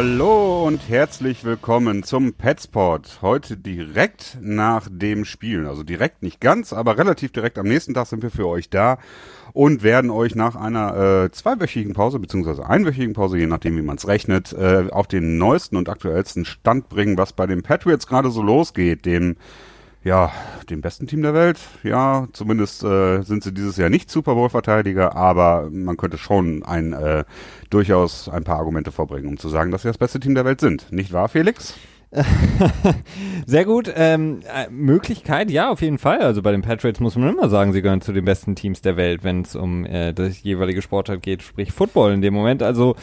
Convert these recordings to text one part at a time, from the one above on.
Hallo und herzlich willkommen zum Petsport. Heute direkt nach dem Spiel. Also direkt nicht ganz, aber relativ direkt am nächsten Tag sind wir für euch da und werden euch nach einer äh, zweiwöchigen Pause beziehungsweise einwöchigen Pause, je nachdem wie man es rechnet, äh, auf den neuesten und aktuellsten Stand bringen, was bei den Patriots gerade so losgeht, dem ja, dem besten Team der Welt. Ja, zumindest äh, sind sie dieses Jahr nicht Super Bowl-Verteidiger, aber man könnte schon ein, äh, durchaus ein paar Argumente vorbringen, um zu sagen, dass sie das beste Team der Welt sind. Nicht wahr, Felix? Sehr gut. Ähm, äh, Möglichkeit, ja, auf jeden Fall. Also bei den Patriots muss man immer sagen, sie gehören zu den besten Teams der Welt, wenn es um äh, das jeweilige Sportart geht, sprich Football in dem Moment. Also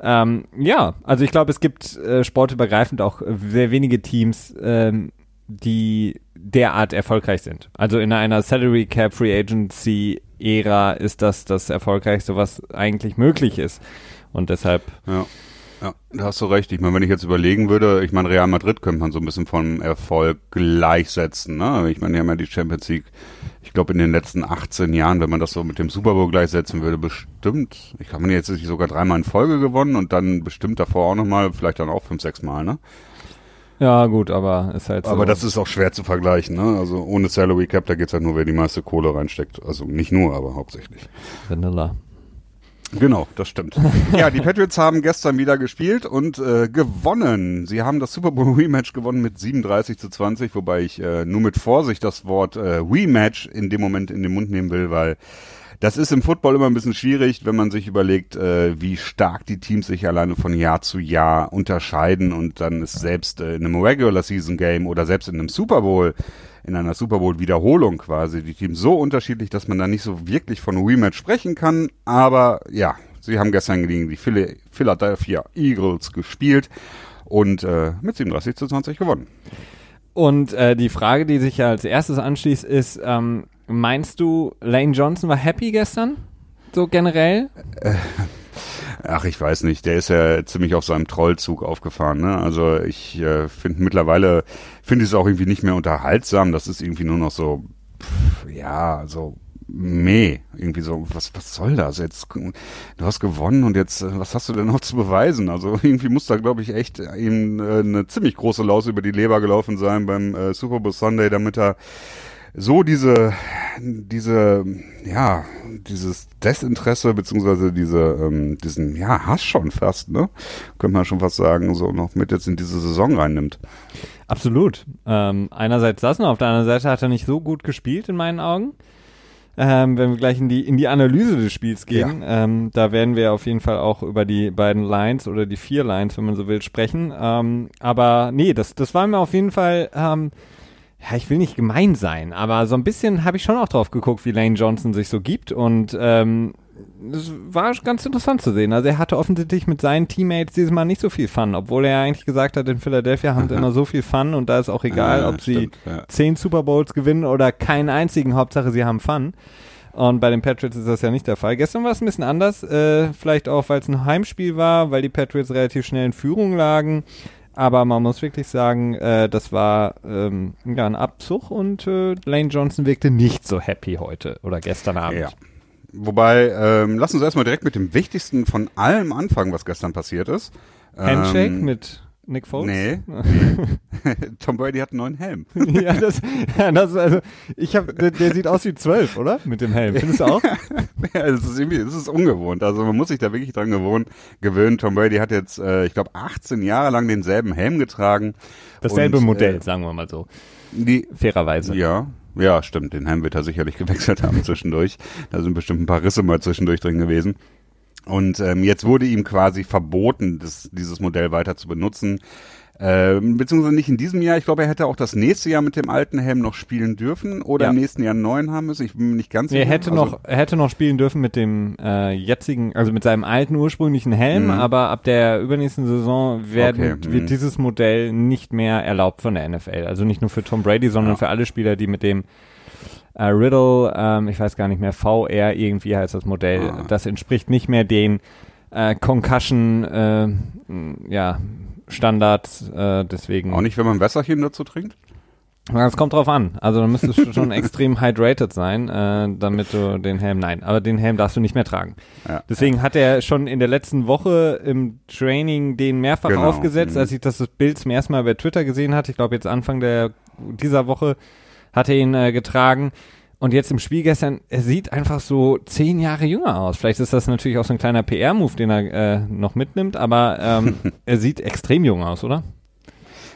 ähm, ja, also ich glaube, es gibt äh, sportübergreifend auch sehr wenige Teams, ähm, die derart erfolgreich sind. Also in einer Salary Cap Free Agency Ära ist das das erfolgreichste, was eigentlich möglich ist. Und deshalb. Ja. Ja, da hast du recht. Ich meine, wenn ich jetzt überlegen würde, ich meine, Real Madrid könnte man so ein bisschen vom Erfolg gleichsetzen. Ne? Ich meine, die haben ja die Champions League, ich glaube, in den letzten 18 Jahren, wenn man das so mit dem Super Bowl gleichsetzen würde, bestimmt, ich habe jetzt sogar dreimal in Folge gewonnen und dann bestimmt davor auch nochmal, vielleicht dann auch fünf, sechs Mal, ne? Ja, gut, aber ist halt so. Aber das ist auch schwer zu vergleichen, ne? Also ohne Salary Cap, da geht's halt nur, wer die meiste Kohle reinsteckt. Also nicht nur, aber hauptsächlich. Vanilla. Genau, das stimmt. ja, die Patriots haben gestern wieder gespielt und äh, gewonnen. Sie haben das Super Bowl Rematch gewonnen mit 37 zu 20, wobei ich äh, nur mit Vorsicht das Wort äh, Rematch in dem Moment in den Mund nehmen will, weil das ist im Football immer ein bisschen schwierig, wenn man sich überlegt, äh, wie stark die Teams sich alleine von Jahr zu Jahr unterscheiden und dann ist selbst äh, in einem Regular Season Game oder selbst in einem Super Bowl, in einer Super Bowl Wiederholung quasi, die Teams so unterschiedlich, dass man da nicht so wirklich von Rematch sprechen kann. Aber ja, sie haben gestern gegen die Philadelphia Eagles gespielt und äh, mit 37 zu 20 gewonnen. Und äh, die Frage, die sich ja als erstes anschließt, ist, ähm, Meinst du, Lane Johnson war happy gestern? So generell? Äh, ach, ich weiß nicht. Der ist ja ziemlich auf seinem Trollzug aufgefahren. Ne? Also ich äh, finde mittlerweile, finde ich es auch irgendwie nicht mehr unterhaltsam. Das ist irgendwie nur noch so, pff, ja, so meh. Irgendwie so, was, was soll das jetzt? Du hast gewonnen und jetzt, äh, was hast du denn noch zu beweisen? Also irgendwie muss da, glaube ich, echt ihm äh, eine ziemlich große Laus über die Leber gelaufen sein beim äh, Super Bowl Sunday, damit er so diese, diese, ja, dieses Desinteresse beziehungsweise diese, ähm, diesen, ja, Hass schon fast, ne? Könnte man schon fast sagen, so noch mit jetzt in diese Saison reinnimmt. Absolut. Ähm, einerseits das und auf der anderen Seite hat er nicht so gut gespielt in meinen Augen. Ähm, wenn wir gleich in die, in die Analyse des Spiels gehen, ja. ähm, da werden wir auf jeden Fall auch über die beiden Lines oder die vier Lines, wenn man so will, sprechen. Ähm, aber nee, das, das war mir auf jeden Fall, ähm, ja, ich will nicht gemein sein, aber so ein bisschen habe ich schon auch drauf geguckt, wie Lane Johnson sich so gibt und ähm, das war ganz interessant zu sehen. Also er hatte offensichtlich mit seinen Teammates dieses Mal nicht so viel Fun, obwohl er eigentlich gesagt hat, in Philadelphia haben sie immer so viel Fun und da ist auch egal, ja, ob stimmt, sie ja. zehn Super Bowls gewinnen oder keinen einzigen, Hauptsache sie haben Fun. Und bei den Patriots ist das ja nicht der Fall. Gestern war es ein bisschen anders, äh, vielleicht auch, weil es ein Heimspiel war, weil die Patriots relativ schnell in Führung lagen. Aber man muss wirklich sagen, äh, das war ähm, ja, ein Abzug und äh, Lane Johnson wirkte nicht so happy heute oder gestern Abend. Ja. Wobei, ähm, lass uns erstmal direkt mit dem Wichtigsten von allem anfangen, was gestern passiert ist. Handshake ähm, mit Nick Foles? Nee. Tom Brady hat einen neuen Helm. ja, das, ja, das also ich habe der, der, sieht aus wie zwölf, oder? Mit dem Helm. Findest du auch? ja, das ist irgendwie, das ist ungewohnt. Also man muss sich da wirklich dran gewohnt, gewöhnen. Tom Brady hat jetzt, äh, ich glaube, 18 Jahre lang denselben Helm getragen. Dasselbe und, Modell, äh, sagen wir mal so. Die, Fairerweise. Ja, ja, stimmt. Den Helm wird er sicherlich gewechselt haben zwischendurch. Da sind bestimmt ein paar Risse mal zwischendurch drin gewesen. Und ähm, jetzt wurde ihm quasi verboten, das, dieses Modell weiter zu benutzen. Ähm, beziehungsweise nicht in diesem Jahr. Ich glaube, er hätte auch das nächste Jahr mit dem alten Helm noch spielen dürfen oder ja. im nächsten Jahr einen neuen haben müssen. Ich bin mir nicht ganz sicher. Er hätte also, noch, er hätte noch spielen dürfen mit dem äh, jetzigen, also mit seinem alten ursprünglichen Helm, mhm. aber ab der übernächsten Saison werden, okay, wird mhm. dieses Modell nicht mehr erlaubt von der NFL. Also nicht nur für Tom Brady, sondern ja. für alle Spieler, die mit dem äh, Riddle, ähm, ich weiß gar nicht mehr, VR irgendwie heißt das Modell. Ah. Das entspricht nicht mehr den äh, Concussion, äh, ja, Standards, äh, deswegen. Auch nicht, wenn man ein Wässerchen dazu trinkt? Es kommt drauf an. Also dann müsstest du schon extrem hydrated sein, äh, damit du den Helm, nein, aber den Helm darfst du nicht mehr tragen. Ja. Deswegen hat er schon in der letzten Woche im Training den mehrfach Genau. aufgesetzt, Mhm. als ich das Bild zum ersten Mal bei Twitter gesehen hatte. Ich glaube jetzt Anfang der dieser Woche hat er ihn äh, getragen. Und jetzt im Spiel gestern, er sieht einfach so zehn Jahre jünger aus. Vielleicht ist das natürlich auch so ein kleiner PR-Move, den er äh, noch mitnimmt, aber ähm, er sieht extrem jung aus, oder?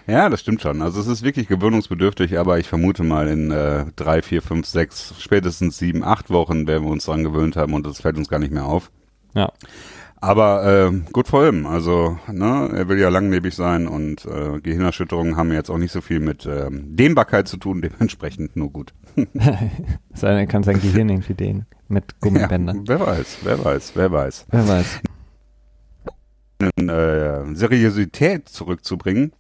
Ja, das stimmt schon. Also es ist wirklich gewöhnungsbedürftig, aber ich vermute mal in äh, drei, vier, fünf, sechs, spätestens sieben, acht Wochen werden wir uns dran gewöhnt haben und das fällt uns gar nicht mehr auf. Ja. Aber äh, gut vor ihm. Also ne, er will ja langlebig sein und äh, Gehirnerschütterungen haben jetzt auch nicht so viel mit ähm, Dehnbarkeit zu tun, dementsprechend nur gut. Er kann sein Gehirn irgendwie dehnen mit Gummibändern. Ja, wer weiß, wer weiß, wer weiß. Wer weiß. äh, Seriosität zurückzubringen.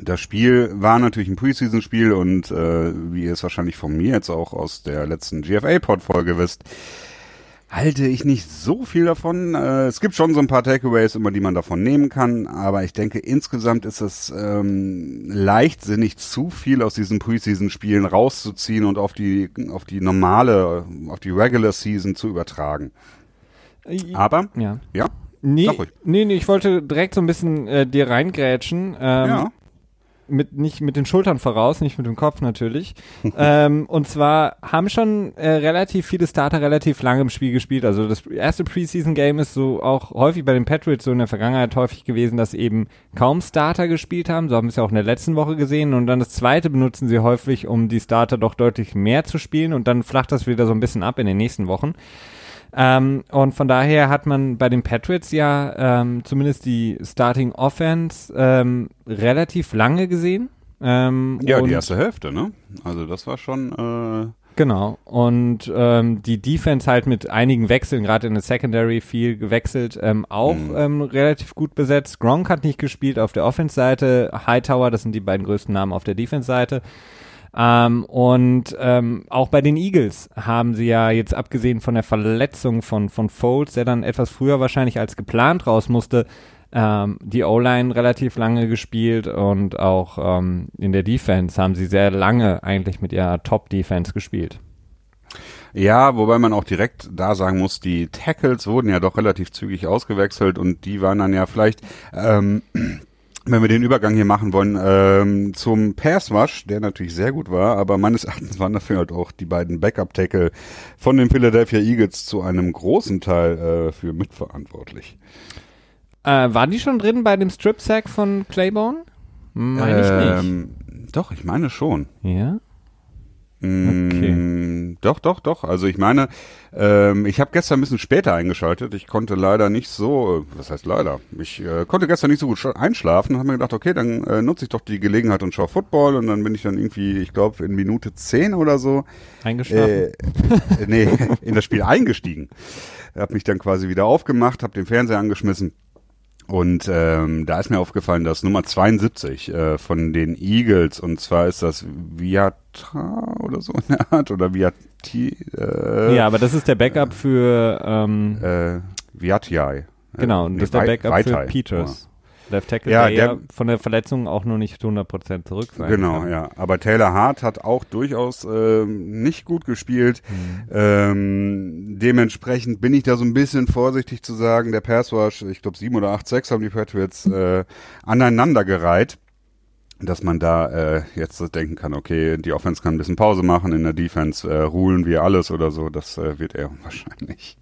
Das Spiel war natürlich ein Preseason-Spiel und äh, wie ihr es wahrscheinlich von mir jetzt auch aus der letzten GFA-Pod-Folge wisst, halte ich nicht so viel davon. Äh, es gibt schon so ein paar Takeaways, immer die man davon nehmen kann, aber ich denke insgesamt ist es ähm, leichtsinnig, zu viel aus diesen Preseason-Spielen rauszuziehen und auf die auf die normale, auf die Regular Season zu übertragen. Aber Ja. ja, Nee, nee, nee, ich wollte direkt so ein bisschen äh, dir reingrätschen. Ähm, ja. Mit, nicht mit den Schultern voraus, nicht mit dem Kopf natürlich. ähm, und zwar haben schon äh, relativ viele Starter relativ lange im Spiel gespielt. Also das erste Preseason-Game ist so auch häufig bei den Patriots so in der Vergangenheit häufig gewesen, dass eben kaum Starter gespielt haben. So haben wir es ja auch in der letzten Woche gesehen. Und dann das zweite benutzen sie häufig, um die Starter doch deutlich mehr zu spielen. Und dann flacht das wieder so ein bisschen ab in den nächsten Wochen. Ähm, und von daher hat man bei den Patriots ja ähm, zumindest die Starting Offense ähm, relativ lange gesehen. Ähm, Ja, die erste Hälfte, ne? Also das war schon, äh, Genau. Und ähm, die Defense halt mit einigen Wechseln, gerade in der Secondary viel gewechselt, ähm, auch Mhm. ähm, relativ gut besetzt. Gronk hat nicht gespielt auf der Offense-Seite. Hightower, das sind die beiden größten Namen auf der Defense-Seite. Ähm, und ähm, auch bei den Eagles haben sie ja jetzt abgesehen von der Verletzung von, von Foles, der dann etwas früher wahrscheinlich als geplant raus musste, ähm, die O-Line relativ lange gespielt und auch ähm, in der Defense haben sie sehr lange eigentlich mit ihrer Top-Defense gespielt. ja, wobei man auch direkt da sagen muss, die Tackles wurden ja doch relativ zügig ausgewechselt und die waren dann ja vielleicht, ähm, wenn wir den Übergang hier machen wollen, ähm, zum Pass Rush, der natürlich sehr gut war, aber meines Erachtens waren dafür halt auch die beiden Backup-Tackle von den Philadelphia Eagles zu einem großen Teil äh, für mitverantwortlich. Äh, waren die schon drin bei dem Strip-Sack von Claiborne? Meine ich nicht. Ähm, Doch, ich meine schon. Ja? Mm, Doch, doch, doch. Also ich meine, ähm, ich habe gestern ein bisschen später eingeschaltet. Ich konnte leider nicht so, was heißt leider? Ich äh, konnte gestern nicht so gut sch- einschlafen. Habe mir gedacht, okay, dann äh, nutze ich doch die Gelegenheit und schaue Football. Und dann bin ich dann irgendwie, ich glaube, in Minute 10 oder so, Eingeschlafen? äh, nee, in das Spiel eingestiegen. Hab mich dann quasi wieder aufgemacht, habe den Fernseher angeschmissen. Und ähm, da ist mir aufgefallen, dass Nummer 72 äh, von den Eagles, und zwar ist das Viatra oder so in der Art, oder Viati, äh, ja, aber das ist der Backup für, ähm, äh, Viatiai. genau, nee, das ist der Backup Vaitai. für Peters. Left Tackle, Ja, der, der- ja von der Verletzung auch noch nicht 100% zurück sein Genau, kann. ja. Aber Taylor Hart hat auch durchaus ähm, nicht gut gespielt. Mhm. Ähm, dementsprechend bin ich da so ein bisschen vorsichtig zu sagen, der Pass Rush, ich glaube sieben oder acht, sechs haben die Patriots äh, aneinandergereiht. Dass man da äh, jetzt so denken kann, okay, die Offense kann ein bisschen Pause machen, in der Defense äh, rulen wir alles oder so, das äh, wird eher unwahrscheinlich.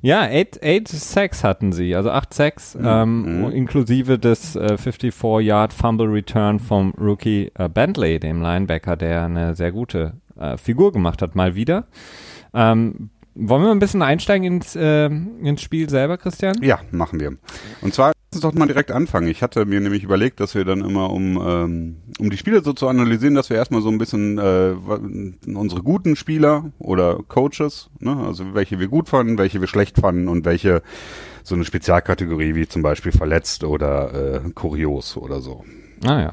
Ja, eight, eight Sacks hatten sie, also acht Sacks, ähm, Mhm. inklusive des äh, 54-Yard Fumble Return vom Rookie äh, Bentley, dem Linebacker, der eine sehr gute äh, Figur gemacht hat, mal wieder. Ähm, wollen wir ein bisschen einsteigen ins, äh, ins Spiel selber, Christian? Ja, machen wir. Und zwar uns doch mal direkt anfangen. Ich hatte mir nämlich überlegt, dass wir dann immer, um, ähm, um die Spiele so zu analysieren, dass wir erstmal so ein bisschen äh, unsere guten Spieler oder Coaches, ne, also welche wir gut fanden, welche wir schlecht fanden und welche so eine Spezialkategorie wie zum Beispiel verletzt oder äh, kurios oder so. Ah ja.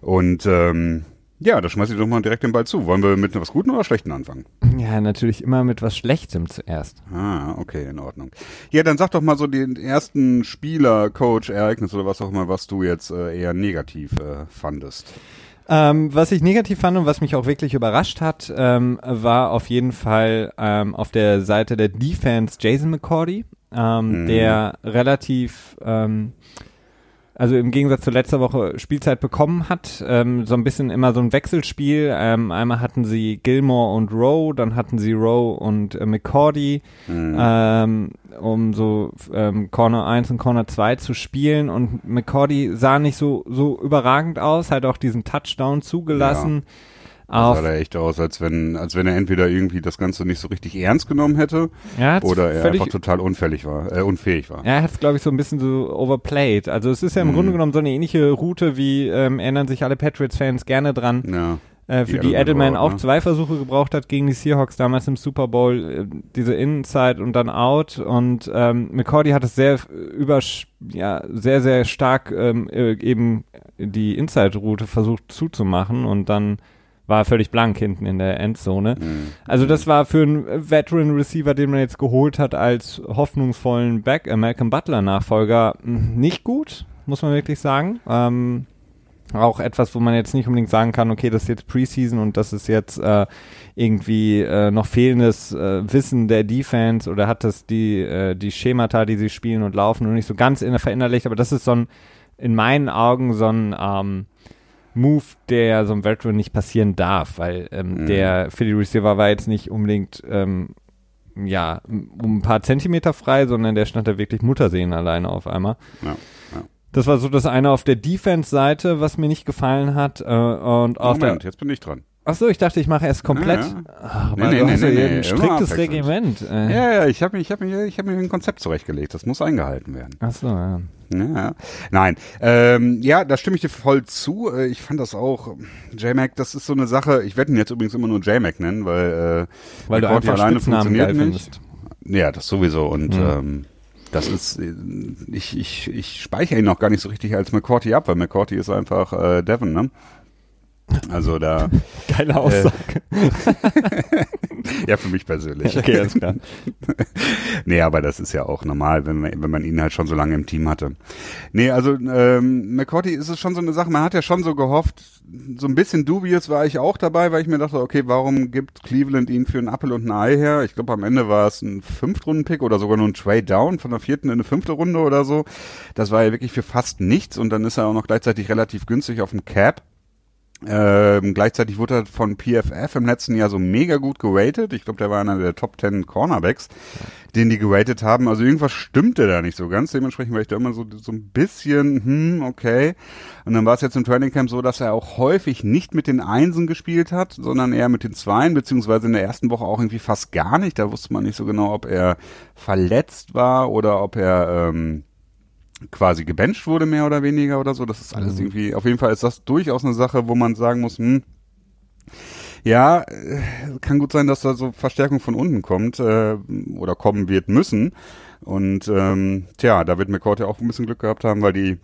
Und ähm, ja, da schmeiß ich doch mal direkt den Ball zu. Wollen wir mit was Guten oder Schlechten anfangen? Ja, natürlich immer mit was Schlechtem zuerst. Ah, okay, in Ordnung. Ja, dann sag doch mal so den ersten Spieler, Coach, Ereignis oder was auch immer, was du jetzt äh, eher negativ äh, fandest. Ähm, was ich negativ fand und was mich auch wirklich überrascht hat, ähm, war auf jeden Fall ähm, auf der Seite der Defense Jason McCordy, ähm, mhm. der relativ ähm, also im Gegensatz zu letzter Woche Spielzeit bekommen hat. Ähm, so ein bisschen immer so ein Wechselspiel. Ähm, einmal hatten sie Gilmore und Rowe, dann hatten sie Rowe und äh, McCordy, mhm. ähm, um so ähm, Corner 1 und Corner 2 zu spielen. Und McCordy sah nicht so, so überragend aus, hat auch diesen Touchdown zugelassen. Ja das sah da echt aus, als wenn, als wenn er entweder irgendwie das Ganze nicht so richtig ernst genommen hätte ja, oder er einfach total unfällig war, äh, unfähig war. Er hat es, glaube ich, so ein bisschen so overplayed. Also es ist ja im mhm. Grunde genommen so eine ähnliche Route, wie ähm, erinnern sich alle Patriots-Fans gerne dran. Ja. Äh, für die, die Edelman auch ne? zwei Versuche gebraucht hat gegen die Seahawks damals im Super Bowl, äh, diese Inside und dann Out und ähm, McCordy hat es sehr über, ja, sehr, sehr stark ähm, äh, eben die Inside-Route versucht zuzumachen und dann war völlig blank hinten in der Endzone. Mhm. Also das war für einen Veteran Receiver, den man jetzt geholt hat als hoffnungsvollen Back, Malcolm Butler Nachfolger, nicht gut, muss man wirklich sagen. Ähm, auch etwas, wo man jetzt nicht unbedingt sagen kann, okay, das ist jetzt Preseason und das ist jetzt äh, irgendwie äh, noch fehlendes äh, Wissen der Defense oder hat das die, äh, die Schemata, die sie spielen und laufen und nicht so ganz in verinnerlicht, aber das ist so ein, in meinen Augen so ein ähm, Move, der so einem Veteran nicht passieren darf, weil ähm, mhm. der Philly Receiver war jetzt nicht unbedingt ähm, ja, um ein paar Zentimeter frei, sondern der stand da wirklich Muttersehen alleine auf einmal. Ja, ja. Das war so das eine auf der Defense-Seite, was mir nicht gefallen hat. Äh, und auf Moment, der, jetzt bin ich dran. Ach so, ich dachte, ich mache erst komplett. Ja, ja. Ach, nee, nee, nee, hast nee, ein striktes Regiment. Äh. Ja, ja, ich habe mir, ich hab mir, ich hab mir ein Konzept zurechtgelegt. Das muss eingehalten werden. Ach so, ja. Ja, nein, ähm, ja, da stimme ich dir voll zu. Äh, ich fand das auch, J-Mac, das ist so eine Sache. Ich werde ihn jetzt übrigens immer nur J-Mac nennen, weil äh, weil du einfach alleine funktioniert nicht. Ja, das sowieso und mhm. ähm, das ist, äh, ich, ich, ich speichere ihn noch gar nicht so richtig als McCourty ab, weil McCourty ist einfach äh, Devon, ne? Also da. Geile Aussage. Äh, ja, für mich persönlich. Okay, alles klar. nee, aber das ist ja auch normal, wenn man, wenn man ihn halt schon so lange im Team hatte. Nee, also ähm, McCourty ist es schon so eine Sache, man hat ja schon so gehofft, so ein bisschen dubious war ich auch dabei, weil ich mir dachte, okay, warum gibt Cleveland ihn für einen Apfel und ein Ei her? Ich glaube, am Ende war es ein Fünftrunden-Pick oder sogar nur ein Trade Down von der vierten in eine fünfte Runde oder so. Das war ja wirklich für fast nichts und dann ist er auch noch gleichzeitig relativ günstig auf dem Cap. Ähm, gleichzeitig wurde er von PFF im letzten Jahr so mega gut geratet. Ich glaube, der war einer der Top 10 Cornerbacks, den die geratet haben. Also irgendwas stimmte da nicht so ganz. Dementsprechend war ich da immer so, so ein bisschen, hm, okay. Und dann war es jetzt im Training Camp so, dass er auch häufig nicht mit den Einsen gespielt hat, sondern eher mit den Zweien, beziehungsweise in der ersten Woche auch irgendwie fast gar nicht. Da wusste man nicht so genau, ob er verletzt war oder ob er, ähm, quasi gebencht wurde, mehr oder weniger oder so. Das ist alles mhm. irgendwie, auf jeden Fall ist das durchaus eine Sache, wo man sagen muss, hm, ja, äh, kann gut sein, dass da so Verstärkung von unten kommt äh, oder kommen wird müssen. Und ähm, tja, da wird McCourt ja auch ein bisschen Glück gehabt haben, weil die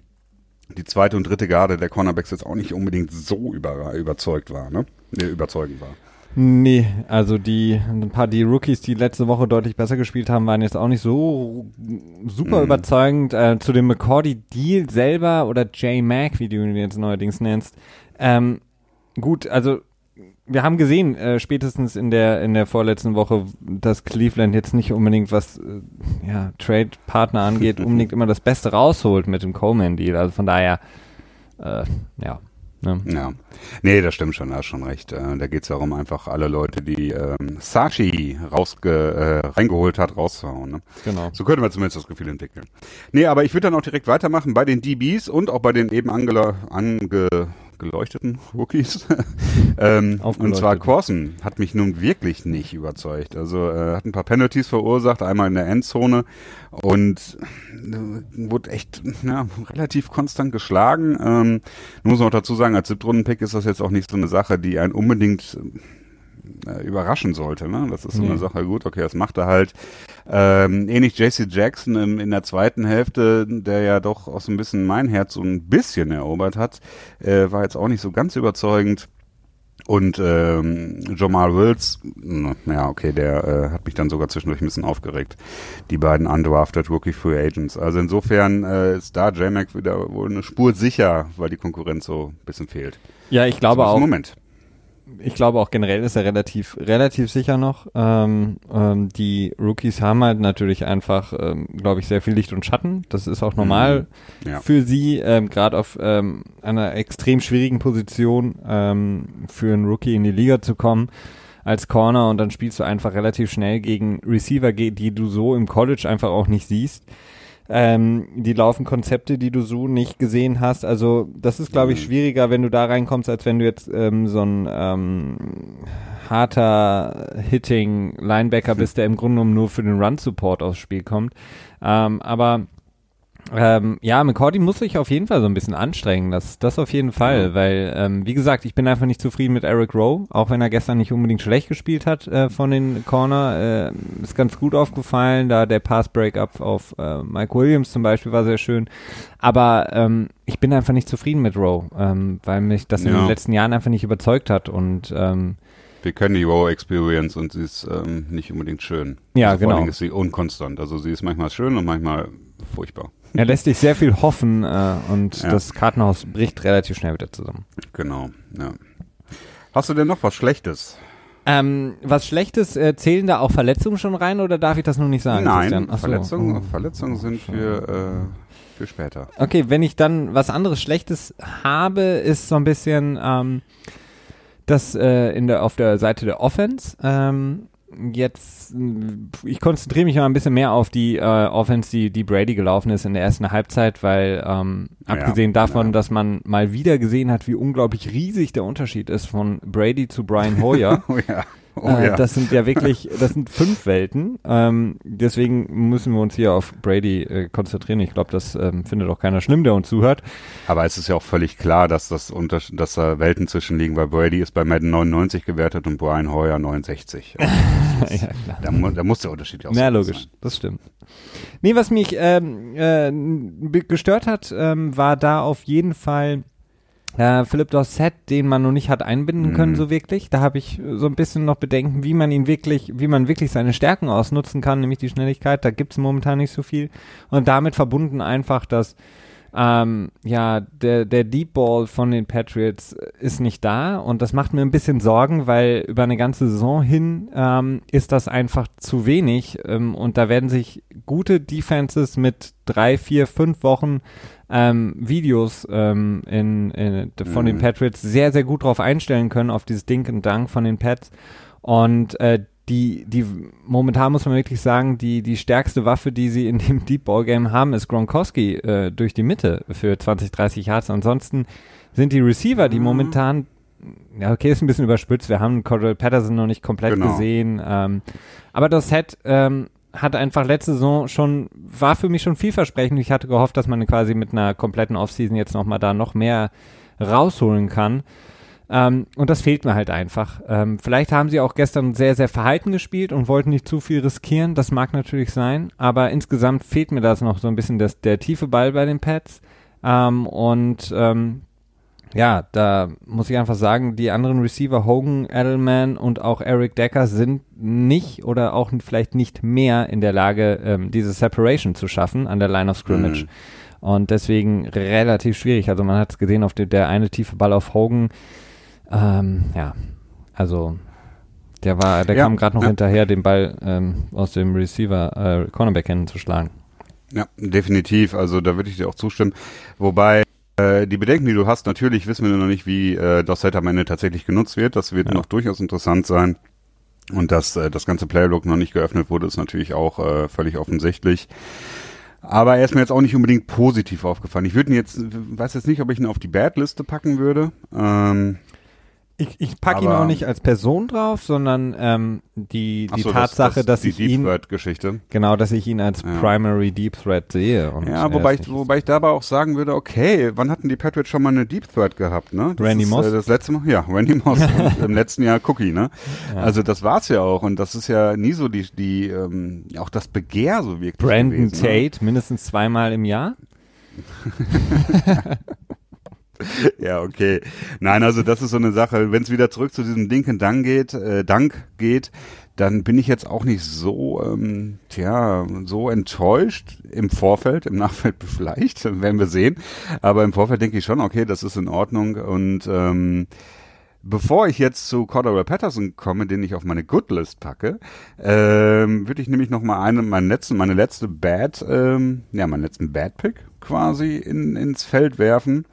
die zweite und dritte Garde der Cornerbacks jetzt auch nicht unbedingt so über, überzeugt war, ne? Nee, überzeugend war. Nee, also die ein paar die Rookies, die letzte Woche deutlich besser gespielt haben, waren jetzt auch nicht so super mhm. überzeugend. Äh, zu dem McCordy Deal selber oder J Mac, wie du ihn jetzt neuerdings nennst. Ähm, gut, also wir haben gesehen, äh, spätestens in der in der vorletzten Woche, dass Cleveland jetzt nicht unbedingt was äh, ja, Trade Partner angeht, unbedingt immer das Beste rausholt mit dem Coleman Deal. Also von daher äh, ja? Ja. Nee, das stimmt schon, da hast schon recht. Äh, da geht es darum, einfach alle Leute, die ähm, Sachi rausge, äh, reingeholt hat, rauszuhauen. Ne? Genau. So könnte man zumindest das Gefühl entwickeln. Nee, aber ich würde dann auch direkt weitermachen bei den DBs und auch bei den eben ange, ange geleuchteten Rookies. ähm, und zwar Corson hat mich nun wirklich nicht überzeugt. Also äh, hat ein paar Penalties verursacht, einmal in der Endzone und äh, wurde echt ja, relativ konstant geschlagen. Ähm, muss man auch dazu sagen, als Siebtrunden-Pick ist das jetzt auch nicht so eine Sache, die einen unbedingt äh, überraschen sollte. Ne? Das ist so eine Sache, gut, okay, das macht er halt. Ähm, ähnlich JC Jackson im, in der zweiten Hälfte, der ja doch auch so ein bisschen mein Herz so ein bisschen erobert hat, äh, war jetzt auch nicht so ganz überzeugend. Und ähm, Jamal Wills, ja, okay, der äh, hat mich dann sogar zwischendurch ein bisschen aufgeregt. Die beiden undrafted Rookie Free Agents. Also insofern äh, ist da J-Mac wieder wohl eine Spur sicher, weil die Konkurrenz so ein bisschen fehlt. Ja, ich glaube auch. Moment ich glaube auch generell ist er relativ, relativ sicher noch. Ähm, ähm, die Rookies haben halt natürlich einfach, ähm, glaube ich, sehr viel Licht und Schatten. Das ist auch normal mhm. ja. für sie, ähm, gerade auf ähm, einer extrem schwierigen Position ähm, für einen Rookie in die Liga zu kommen als Corner und dann spielst du einfach relativ schnell gegen Receiver, die du so im College einfach auch nicht siehst ähm, die laufen Konzepte, die du so nicht gesehen hast. Also das ist, glaube ich, mhm. schwieriger, wenn du da reinkommst, als wenn du jetzt ähm, so ein ähm, harter Hitting Linebacker bist, der im Grunde genommen nur für den Run Support aufs Spiel kommt. Ähm, aber ähm, ja, McCordy muss sich auf jeden Fall so ein bisschen anstrengen, das, das auf jeden Fall, weil, ähm, wie gesagt, ich bin einfach nicht zufrieden mit Eric Rowe, auch wenn er gestern nicht unbedingt schlecht gespielt hat äh, von den Corner, äh, ist ganz gut aufgefallen, da der Pass-Breakup auf äh, Mike Williams zum Beispiel war sehr schön, aber ähm, ich bin einfach nicht zufrieden mit Rowe, ähm, weil mich das ja. in den letzten Jahren einfach nicht überzeugt hat und ähm, wir kennen die Row Experience und sie ist ähm, nicht unbedingt schön. Ja, also genau. Vor allem ist sie unkonstant. Also sie ist manchmal schön und manchmal furchtbar. Er lässt sich sehr viel hoffen äh, und ja. das Kartenhaus bricht relativ schnell wieder zusammen. Genau, ja. Hast du denn noch was Schlechtes? Ähm, was Schlechtes, äh, zählen da auch Verletzungen schon rein oder darf ich das noch nicht sagen? Nein, Verletzungen, oh. Verletzungen sind für, äh, für später. Okay, wenn ich dann was anderes Schlechtes habe, ist so ein bisschen ähm, das äh, in der, auf der Seite der Offense. Ähm, jetzt, ich konzentriere mich mal ein bisschen mehr auf die äh, Offense, die, die Brady gelaufen ist in der ersten Halbzeit, weil ähm, abgesehen ja, davon, ja. dass man mal wieder gesehen hat, wie unglaublich riesig der Unterschied ist von Brady zu Brian Hoyer. oh ja. Oh, äh, ja. Das sind ja wirklich, das sind fünf Welten. Ähm, deswegen müssen wir uns hier auf Brady äh, konzentrieren. Ich glaube, das ähm, findet auch keiner schlimm, der uns zuhört. Aber es ist ja auch völlig klar, dass das unter, dass da Welten zwischen liegen, weil Brady ist bei Madden 99 gewertet und Brian Hoyer 69. Also ja, klar. Da, mu da, muss der Unterschied auch Ja, logisch, sein. das stimmt. Nee, was mich ähm, äh, gestört hat, ähm, war da auf jeden Fall äh, Philipp Dorset, den man noch nicht hat einbinden können, mhm. so wirklich. Da habe ich so ein bisschen noch Bedenken, wie man ihn wirklich, wie man wirklich seine Stärken ausnutzen kann, nämlich die Schnelligkeit. Da gibt es momentan nicht so viel. Und damit verbunden einfach, dass ähm, ja, der, der Deep Ball von den Patriots ist nicht da und das macht mir ein bisschen Sorgen, weil über eine ganze Saison hin ähm, ist das einfach zu wenig ähm, und da werden sich gute Defenses mit drei, vier, fünf Wochen ähm, Videos ähm, in, in, von mhm. den Patriots sehr, sehr gut drauf einstellen können, auf dieses Dink und Dank von den Pats. Und äh, die, die, momentan muss man wirklich sagen, die, die stärkste Waffe, die sie in dem Deep Ball Game haben, ist Gronkowski äh, durch die Mitte für 20, 30 Yards. Ansonsten sind die Receiver, die mhm. momentan, ja, okay, ist ein bisschen überspitzt. Wir haben Cordell Patterson noch nicht komplett genau. gesehen. Ähm, aber das Set ähm, hat einfach letzte Saison schon, war für mich schon vielversprechend. Ich hatte gehofft, dass man quasi mit einer kompletten Offseason jetzt nochmal da noch mehr rausholen kann. Ähm, und das fehlt mir halt einfach. Ähm, vielleicht haben sie auch gestern sehr, sehr verhalten gespielt und wollten nicht zu viel riskieren. Das mag natürlich sein. Aber insgesamt fehlt mir das noch so ein bisschen das, der tiefe Ball bei den Pets. Ähm, und ähm, ja, da muss ich einfach sagen, die anderen Receiver, Hogan, Edelman und auch Eric Decker, sind nicht oder auch vielleicht nicht mehr in der Lage, ähm, diese Separation zu schaffen an der Line of Scrimmage. Mhm. Und deswegen relativ schwierig. Also man hat es gesehen, auf die, der eine tiefe Ball auf Hogan. Ähm, ja, also der war, der ja, kam gerade noch ja. hinterher, den Ball ähm, aus dem Receiver äh, Cornerback hinzuschlagen. Ja, definitiv. Also da würde ich dir auch zustimmen. Wobei äh, die Bedenken, die du hast, natürlich wissen wir noch nicht, wie äh, das Set am Ende tatsächlich genutzt wird. Das wird ja. noch durchaus interessant sein. Und dass äh, das ganze Playbook noch nicht geöffnet wurde, ist natürlich auch äh, völlig offensichtlich. Aber er ist mir jetzt auch nicht unbedingt positiv aufgefallen. Ich würde ihn jetzt, weiß jetzt nicht, ob ich ihn auf die Bad-Liste packen würde. Ähm, ich, ich packe ihn auch nicht als Person drauf, sondern ähm, die, die so, Tatsache, das, das, dass die ich ihn Threat-Geschichte. Genau, dass ich ihn als ja. Primary Deep Threat sehe. ja, wobei ich, wobei ich dabei auch sagen würde, okay, wann hatten die Patriots schon mal eine Deep Threat gehabt, ne? Das Randy ist, Moss. Äh, das letzte Mal, ja, Randy Moss im letzten Jahr Cookie, ne? Ja. Also das war's ja auch und das ist ja nie so die, die ähm, auch das Begehr so wirklich. Brandon gewesen, ne? Tate ne? mindestens zweimal im Jahr. ja, okay. Nein, also das ist so eine Sache, wenn es wieder zurück zu diesem Dinken Dank geht, äh, Dank geht, dann bin ich jetzt auch nicht so, ähm, tja, so enttäuscht im Vorfeld, im Nachfeld vielleicht, werden wir sehen. Aber im Vorfeld denke ich schon, okay, das ist in Ordnung und ähm, Bevor ich jetzt zu Cordero Patterson komme, den ich auf meine Goodlist packe, ähm, würde ich nämlich noch mal eine, meinen letzten, meine letzte Bad, ähm, ja, meinen letzten Bad Pick quasi in, ins Feld werfen.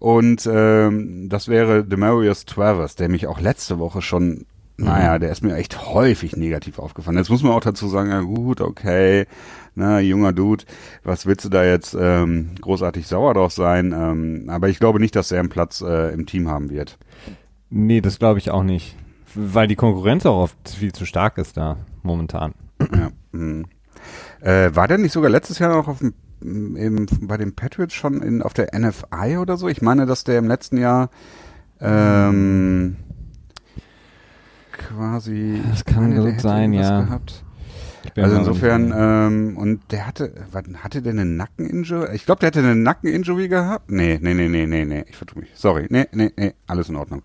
Und ähm, das wäre Demarius Travers, der mich auch letzte Woche schon, naja, der ist mir echt häufig negativ aufgefallen. Jetzt muss man auch dazu sagen, ja gut, okay, na, junger Dude, was willst du da jetzt ähm, großartig sauer drauf sein? Ähm, aber ich glaube nicht, dass er einen Platz äh, im Team haben wird. Nee, das glaube ich auch nicht. Weil die Konkurrenz auch oft viel zu stark ist da momentan. Ja, mh. äh, war der nicht sogar letztes Jahr noch auf dem, im, bei den Patriots schon in, auf der NFI oder so? Ich meine, dass der im letzten Jahr ähm, quasi. Das kann meine, gut sein, ja. Gehabt. Also insofern, ähm, und der hatte, was, hatte der eine Nackeninjury? Ich glaube, der hatte eine Nackeninjury gehabt. Nee, nee, nee, nee, nee, nee, ich vertue mich. Sorry, nee, nee, nee, alles in Ordnung.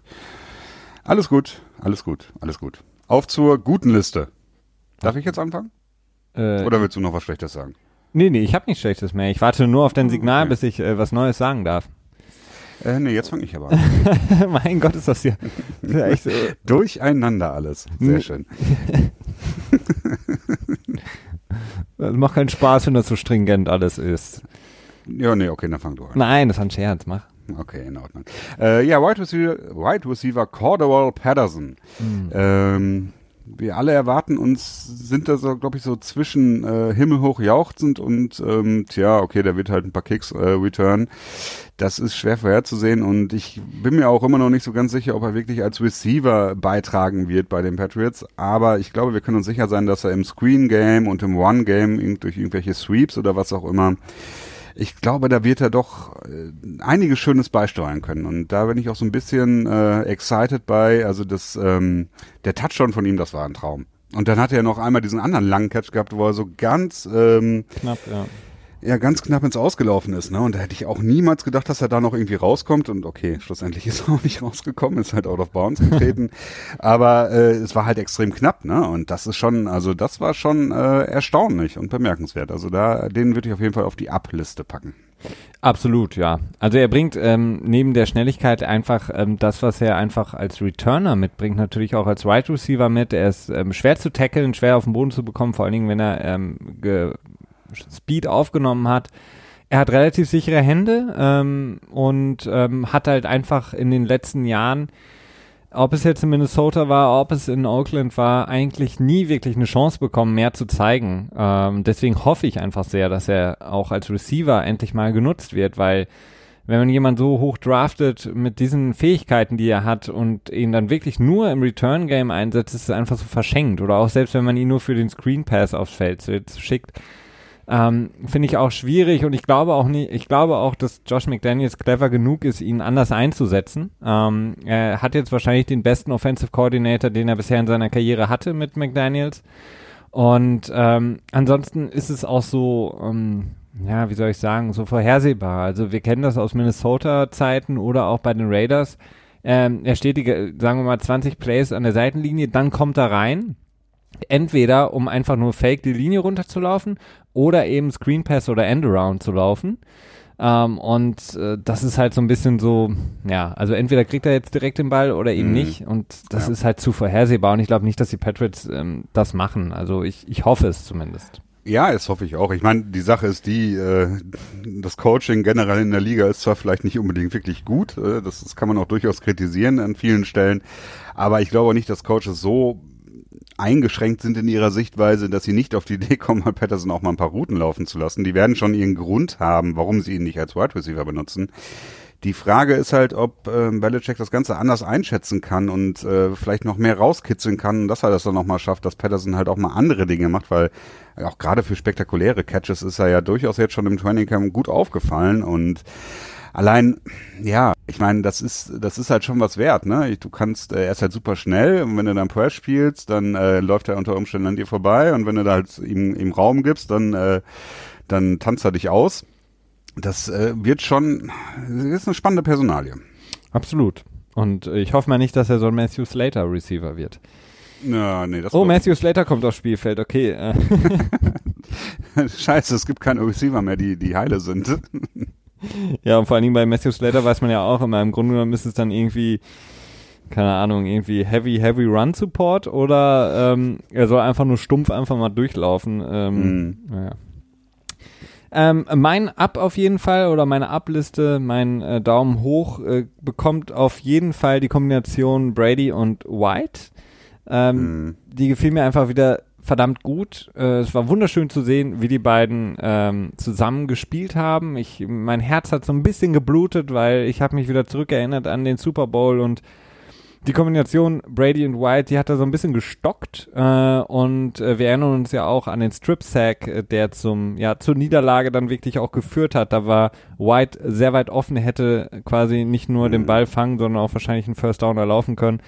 Alles gut, alles gut, alles gut. Auf zur guten Liste. Darf ich jetzt anfangen? äh, Oder willst du noch was Schlechtes sagen? Nee, nee, ich habe nichts Schlechtes mehr. Ich warte nur auf dein Signal, Okay. bis ich äh, was Neues sagen darf. Äh, nee, jetzt fange ich aber an. mein Gott, ist das hier ist ja echt so. Durcheinander alles. Sehr schön. Das macht keinen Spaß, wenn das so stringent alles ist. Ja, nee, okay, dann fang du an. Nein, das war ein Scherz, mach. Okay, in Ordnung. Äh, ja, Wide Receiver, Wide Receiver Cordell Patterson. Ähm, wir alle erwarten uns, sind da so, glaube ich, so zwischen äh, himmelhoch jauchzend und ähm, tja, okay, der wird halt ein paar Kicks äh, return. Das ist schwer vorherzusehen und ich bin mir auch immer noch nicht so ganz sicher, ob er wirklich als Receiver beitragen wird bei den Patriots. Aber ich glaube, wir können uns sicher sein, dass er im Screen Game und im One Game durch irgendwelche Sweeps oder was auch immer ich glaube, da wird er doch äh, einiges Schönes beisteuern können. Und da bin ich auch so ein bisschen äh, excited bei. Also das, ähm, der Touchdown von ihm, das war ein Traum. Und dann hat er noch einmal diesen anderen langen Catch gehabt, wo er so ganz, ähm, Knapp, ja. Ja, ganz knapp ins Ausgelaufen ist. Ne? Und da hätte ich auch niemals gedacht, dass er da noch irgendwie rauskommt. Und okay, schlussendlich ist er auch nicht rausgekommen, ist halt out of bounds getreten. Aber äh, es war halt extrem knapp. Ne? Und das ist schon, also das war schon äh, erstaunlich und bemerkenswert. Also da, den würde ich auf jeden Fall auf die Up-Liste packen. Absolut, ja. Also er bringt ähm, neben der Schnelligkeit einfach ähm, das, was er einfach als Returner mitbringt, natürlich auch als Wide Receiver mit. Er ist ähm, schwer zu tackeln, schwer auf den Boden zu bekommen, vor allen Dingen, wenn er ähm, ge Speed aufgenommen hat. Er hat relativ sichere Hände ähm, und ähm, hat halt einfach in den letzten Jahren, ob es jetzt in Minnesota war, ob es in Oakland war, eigentlich nie wirklich eine Chance bekommen, mehr zu zeigen. Ähm, deswegen hoffe ich einfach sehr, dass er auch als Receiver endlich mal genutzt wird, weil wenn man jemanden so hoch draftet mit diesen Fähigkeiten, die er hat und ihn dann wirklich nur im Return Game einsetzt, ist es einfach so verschenkt. Oder auch selbst wenn man ihn nur für den Screen Pass aufs Feld schickt, ähm, finde ich auch schwierig und ich glaube auch nicht, ich glaube auch, dass Josh McDaniels clever genug ist, ihn anders einzusetzen. Ähm, er hat jetzt wahrscheinlich den besten Offensive Coordinator, den er bisher in seiner Karriere hatte mit McDaniels. Und ähm, ansonsten ist es auch so, ähm, ja, wie soll ich sagen, so vorhersehbar. Also wir kennen das aus Minnesota-Zeiten oder auch bei den Raiders. Ähm, er steht, die, sagen wir mal, 20 Plays an der Seitenlinie, dann kommt er rein. Entweder um einfach nur fake die Linie runterzulaufen oder eben Screen Pass oder Endaround zu laufen. Ähm, und äh, das ist halt so ein bisschen so, ja, also entweder kriegt er jetzt direkt den Ball oder eben Mhm. nicht. Und das Ja. ist halt zu vorhersehbar. Und ich glaube nicht, dass die Patriots ähm, das machen. Also ich, ich hoffe es zumindest. Ja, das hoffe ich auch. Ich meine, die Sache ist die, äh, das Coaching generell in der Liga ist zwar vielleicht nicht unbedingt wirklich gut, äh, das, das kann man auch durchaus kritisieren an vielen Stellen, aber ich glaube nicht, dass Coaches so eingeschränkt sind in ihrer Sichtweise, dass sie nicht auf die Idee kommen, mal Patterson auch mal ein paar Routen laufen zu lassen. Die werden schon ihren Grund haben, warum sie ihn nicht als Wide Receiver benutzen. Die Frage ist halt, ob ähm, Belichick das Ganze anders einschätzen kann und äh, vielleicht noch mehr rauskitzeln kann, dass er das dann nochmal schafft, dass Patterson halt auch mal andere Dinge macht, weil auch gerade für spektakuläre Catches ist er ja durchaus jetzt schon im Training Camp gut aufgefallen und allein, ja, ich meine, das ist, das ist halt schon was wert, ne? Du kannst, äh, er ist halt super schnell und wenn du dann Press spielst, dann äh, läuft er unter Umständen an dir vorbei und wenn du da halt ihm, ihm Raum gibst, dann, äh, dann tanzt er dich aus. das äh, wird schon, ist eine spannende Personalie. Absolut. Und ich hoffe mal nicht, dass er so ein Matthew Slater Receiver wird. Ja, nee, das oh, Matthew Slater kommt aufs Spielfeld, okay. Scheiße, es gibt keine Receiver mehr, die, die heile sind. Ja, und vor allen Dingen bei Matthew Slater weiß man ja auch immer, im Grunde genommen ist es dann irgendwie, keine Ahnung, irgendwie Heavy, Heavy Run Support oder ähm, er soll einfach nur stumpf einfach mal durchlaufen. Ähm, mm. naja. Ähm, mein Up auf jeden Fall oder meine Up-Liste, mein äh, Daumen hoch äh, bekommt auf jeden Fall die Kombination Brady und White. Ähm, mm. Die gefiel mir einfach wieder verdammt gut. Äh, es war wunderschön zu sehen, wie die beiden ähm, zusammen gespielt haben. Ich, mein Herz hat so ein bisschen geblutet, weil ich habe mich wieder zurückerinnert an den Super Bowl und die Kombination Brady und White, die hat da so ein bisschen gestockt äh, und äh, wir erinnern uns ja auch an den Strip Sack, äh, der zum ja zur Niederlage dann wirklich auch geführt hat. Da war White sehr weit offen, hätte quasi nicht nur den mhm. Ball fangen, sondern auch wahrscheinlich einen First Down erlaufen können.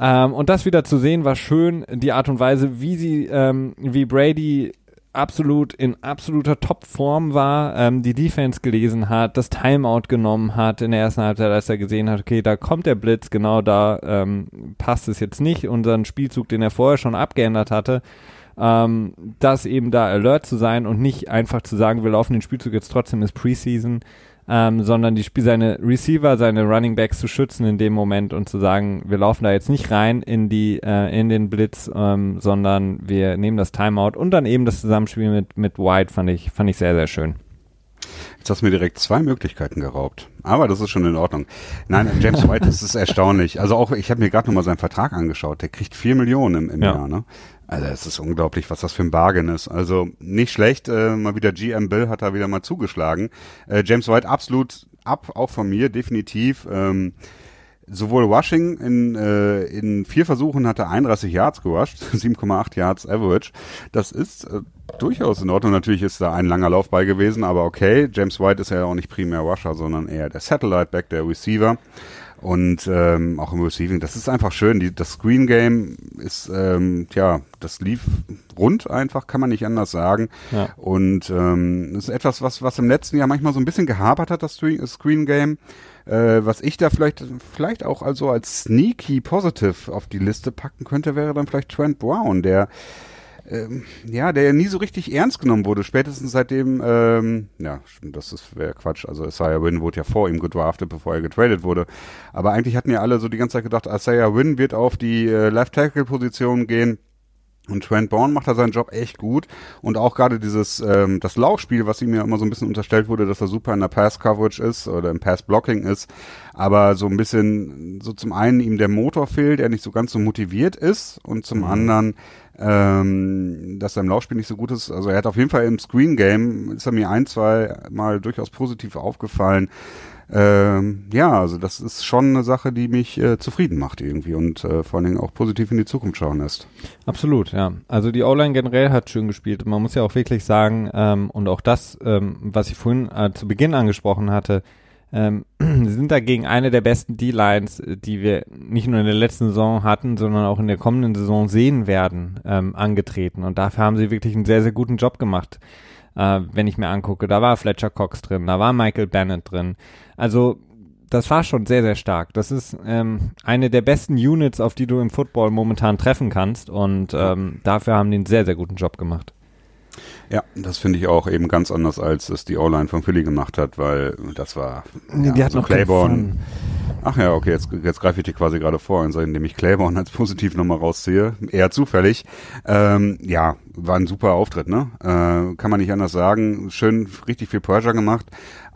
Ähm, und das wieder zu sehen war schön, die Art und Weise, wie sie, ähm, wie Brady absolut in absoluter Topform war, ähm, die Defense gelesen hat, das Timeout genommen hat in der ersten Halbzeit, als er gesehen hat, okay, da kommt der Blitz, genau da ähm, passt es jetzt nicht, unseren Spielzug, den er vorher schon abgeändert hatte, ähm, das eben da alert zu sein und nicht einfach zu sagen, wir laufen den Spielzug jetzt trotzdem ist Preseason, ähm, sondern die Spiel seine Receiver, seine Running Backs zu schützen in dem Moment und zu sagen, wir laufen da jetzt nicht rein in die äh, in den Blitz, ähm, sondern wir nehmen das Timeout und dann eben das Zusammenspiel mit mit White fand ich fand ich sehr sehr schön. Jetzt hast du mir direkt zwei Möglichkeiten geraubt. Aber das ist schon in Ordnung. Nein, James White, das ist erstaunlich. Also auch, ich habe mir gerade nochmal seinen Vertrag angeschaut. Der kriegt vier Millionen im, im ja. Jahr. Ne? Also es ist unglaublich, was das für ein Bargain ist. Also nicht schlecht, äh, mal wieder GM Bill hat da wieder mal zugeschlagen. Äh, James White absolut ab, auch von mir, definitiv. Ähm, sowohl Rushing in, äh, in vier Versuchen hat er 31 Yards gerusht, 7,8 Yards Average. Das ist äh, durchaus in Ordnung. Natürlich ist da ein langer Lauf bei gewesen, aber okay. James White ist ja auch nicht primär Rusher, sondern eher der Satellite Back, der Receiver und ähm, auch im Receiving. Das ist einfach schön. Die, das Screen Game ist, ähm, tja, das lief rund einfach, kann man nicht anders sagen. Ja. Und ähm, das ist etwas, was, was im letzten Jahr manchmal so ein bisschen gehapert hat, das Screen Game. Äh, was ich da vielleicht, vielleicht auch also als sneaky positive auf die Liste packen könnte, wäre dann vielleicht Trent Brown, der ähm, ja, der ja nie so richtig ernst genommen wurde, spätestens seitdem, ähm, ja, das ist wäre Quatsch, also Isaiah Wynn wurde ja vor ihm gedraftet, bevor er getradet wurde, aber eigentlich hatten ja alle so die ganze Zeit gedacht, Isaiah Wynn wird auf die äh, Left-Tackle-Position gehen, und Trent Bourne macht da seinen Job echt gut. Und auch gerade dieses, ähm, das Laufspiel, was ihm ja immer so ein bisschen unterstellt wurde, dass er super in der Pass-Coverage ist oder im Pass-Blocking ist. Aber so ein bisschen, so zum einen ihm der Motor fehlt, der nicht so ganz so motiviert ist. Und zum mhm. anderen ähm, dass er im Laufspiel nicht so gut ist. Also er hat auf jeden Fall im Screen Game, ist er mir ein, zwei Mal durchaus positiv aufgefallen. Ähm, ja, also das ist schon eine Sache, die mich äh, zufrieden macht irgendwie und äh, vor allen Dingen auch positiv in die Zukunft schauen lässt. Absolut, ja. Also die O-Line generell hat schön gespielt. Man muss ja auch wirklich sagen, ähm, und auch das, ähm, was ich vorhin äh, zu Beginn angesprochen hatte, ähm, sind dagegen eine der besten D-Lines, die wir nicht nur in der letzten Saison hatten, sondern auch in der kommenden Saison sehen werden, ähm, angetreten. Und dafür haben sie wirklich einen sehr, sehr guten Job gemacht. Äh, wenn ich mir angucke, da war Fletcher Cox drin, da war Michael Bennett drin. Also das war schon sehr, sehr stark. Das ist ähm, eine der besten Units, auf die du im Football momentan treffen kannst. Und ähm, dafür haben die einen sehr, sehr guten Job gemacht. Ja, das finde ich auch eben ganz anders, als es die O-Line von Philly gemacht hat, weil das war nee, ja, die hat also noch Claiborne. Ach ja, okay, jetzt, jetzt greife ich dir quasi gerade vor, indem ich Claiborne als positiv nochmal rausziehe. Eher zufällig. Ähm, ja, war ein super Auftritt, ne? Äh, kann man nicht anders sagen. Schön, richtig viel Pressure gemacht.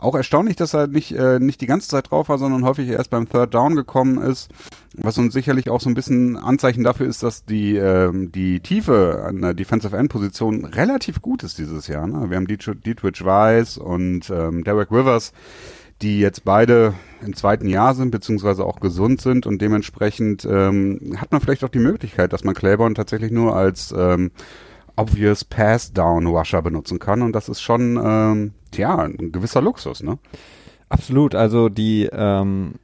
Auch erstaunlich, dass er nicht, äh, nicht die ganze Zeit drauf war, sondern häufig erst beim Third Down gekommen ist. Was uns sicherlich auch so ein bisschen Anzeichen dafür ist, dass die, äh, die Tiefe an der Defensive End Position relativ gut ist dieses Jahr. Ne? Wir haben Dietrich Weiss und ähm, Derek Rivers, die jetzt beide im zweiten Jahr sind, beziehungsweise auch gesund sind und dementsprechend ähm, hat man vielleicht auch die Möglichkeit, dass man Claiborne tatsächlich nur als ähm, obvious Pass-Down-Rusher benutzen kann und das ist schon, ähm, tja, ein gewisser Luxus, ne? Absolut, also die, ähm,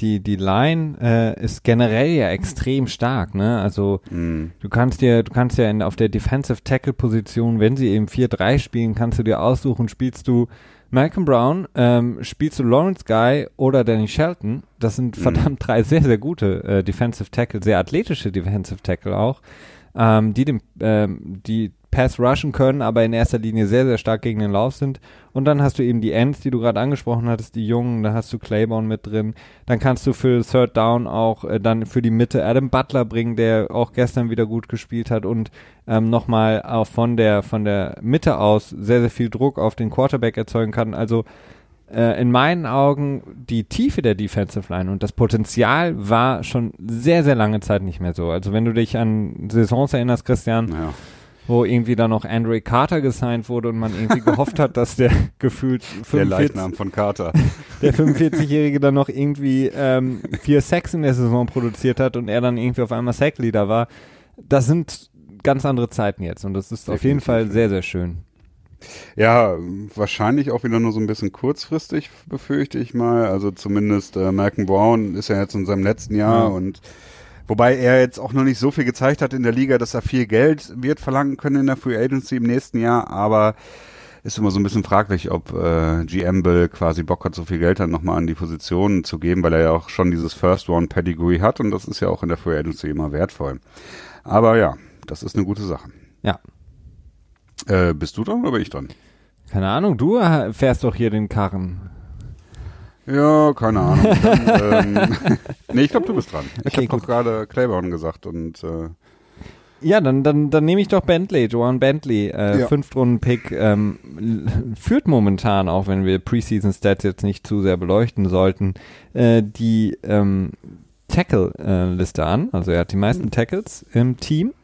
die, die Line äh, ist generell ja extrem stark, ne? Also mm. du kannst dir, du kannst ja in, auf der Defensive Tackle Position, wenn sie eben 4-3 spielen, kannst du dir aussuchen, spielst du Malcolm Brown, ähm, spielst du Lawrence Guy oder Danny Shelton. Das sind mhm. verdammt mm. drei sehr, sehr gute äh, Defensive Tackle, sehr athletische Defensive Tackle auch, ähm, die dem, ähm, die Pass rushen können, aber in erster Linie sehr, sehr stark gegen den Lauf sind. Und dann hast du eben die Ends, die du gerade angesprochen hattest, die Jungen, da hast du Claiborne mit drin. Dann kannst du für Third Down auch äh, dann für die Mitte Adam Butler bringen, der auch gestern wieder gut gespielt hat und ähm, nochmal auch von der, von der Mitte aus sehr, sehr viel Druck auf den Quarterback erzeugen kann. Also äh, in meinen Augen die Tiefe der Defensive Line und das Potenzial war schon sehr, sehr lange Zeit nicht mehr so. Also wenn du dich an Saisons erinnerst, Christian, ja wo irgendwie dann noch Andre Carter gesigned wurde und man irgendwie gehofft hat, dass der gefühlt 45, der Leichnam von Carter, der 45-Jährige dann noch irgendwie ähm, vier Sacks in der Saison produziert hat und er dann irgendwie auf einmal Sackleader war. Das sind ganz andere Zeiten jetzt und das ist Definitiv. auf jeden Fall sehr, sehr schön. Ja, wahrscheinlich auch wieder nur so ein bisschen kurzfristig, befürchte ich mal. Also zumindest äh, Malcolm Brown ist ja jetzt in seinem letzten Jahr ja. und Wobei er jetzt auch noch nicht so viel gezeigt hat in der Liga, dass er viel Geld wird verlangen können in der Free Agency im nächsten Jahr, aber ist immer so ein bisschen fraglich, ob äh, GM Bill quasi Bock hat, so viel Geld dann nochmal an die Positionen zu geben, weil er ja auch schon dieses First One Pedigree hat und das ist ja auch in der Free Agency immer wertvoll. Aber ja, das ist eine gute Sache. Ja. Äh, bist du dran oder bin ich dran? Keine Ahnung, du fährst doch hier den Karren. Ja, keine Ahnung. Dann, ähm, nee, ich glaube, du bist dran. Ich okay, habe doch gerade Claiborne gesagt und äh, ja, dann, dann, dann nehme ich doch Bentley, Joan Bentley, äh, ja. Fünftrunden-Pick, ähm, führt momentan, auch wenn wir Preseason-Stats jetzt nicht zu sehr beleuchten sollten, äh, die ähm, Tackle-Liste an. Also er hat die meisten Tackles im Team.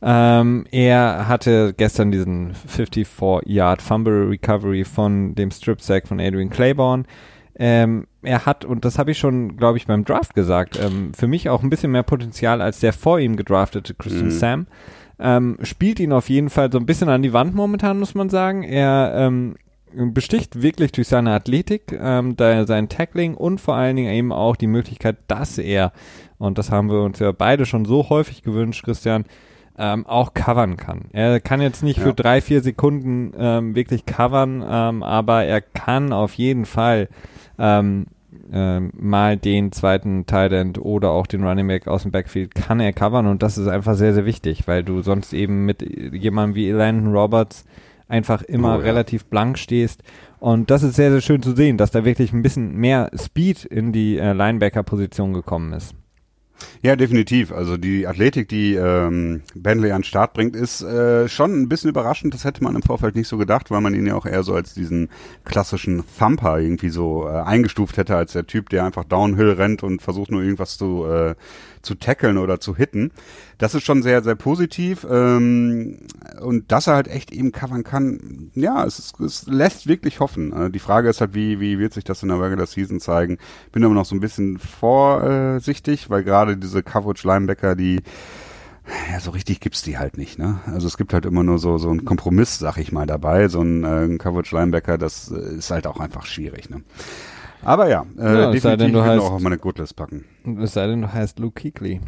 Ähm, er hatte gestern diesen 54-Yard Fumble Recovery von dem Strip Sack von Adrian Claiborne. Ähm, er hat, und das habe ich schon, glaube ich, beim Draft gesagt, ähm, für mich auch ein bisschen mehr Potenzial als der vor ihm gedraftete Christian mhm. Sam. Ähm, spielt ihn auf jeden Fall so ein bisschen an die Wand momentan, muss man sagen. Er ähm, besticht wirklich durch seine Athletik, ähm, da sein Tackling und vor allen Dingen eben auch die Möglichkeit, dass er, und das haben wir uns ja beide schon so häufig gewünscht, Christian, ähm, auch covern kann. Er kann jetzt nicht ja. für drei, vier Sekunden ähm, wirklich covern, ähm, aber er kann auf jeden Fall ähm, äh, mal den zweiten Tight End oder auch den Running Back aus dem Backfield kann er covern und das ist einfach sehr, sehr wichtig, weil du sonst eben mit jemandem wie Landon Roberts einfach immer oh, ja. relativ blank stehst und das ist sehr, sehr schön zu sehen, dass da wirklich ein bisschen mehr Speed in die äh, Linebacker-Position gekommen ist. Ja, definitiv. Also die Athletik, die ähm, Bentley an den Start bringt, ist äh, schon ein bisschen überraschend. Das hätte man im Vorfeld nicht so gedacht, weil man ihn ja auch eher so als diesen klassischen Thumper irgendwie so äh, eingestuft hätte, als der Typ, der einfach Downhill rennt und versucht nur irgendwas zu, äh, zu tackeln oder zu hitten. Das ist schon sehr, sehr positiv. Ähm, und dass er halt echt eben covern kann, ja, es, ist, es lässt wirklich hoffen. Äh, die Frage ist halt, wie, wie wird sich das in der Regular Season zeigen? Bin aber noch so ein bisschen vorsichtig, weil gerade diese Coverage-Linebacker, die ja, so richtig gibt's die halt nicht, ne? Also es gibt halt immer nur so so einen Kompromiss, sag ich mal, dabei. So ein, äh, Coverage Linebacker, das äh, ist halt auch einfach schwierig, ne? Aber ja, äh, ja definitiv denn, du heißt, auch auf meine Goodlist packen. Es sei denn, du heißt Luke Kuechly.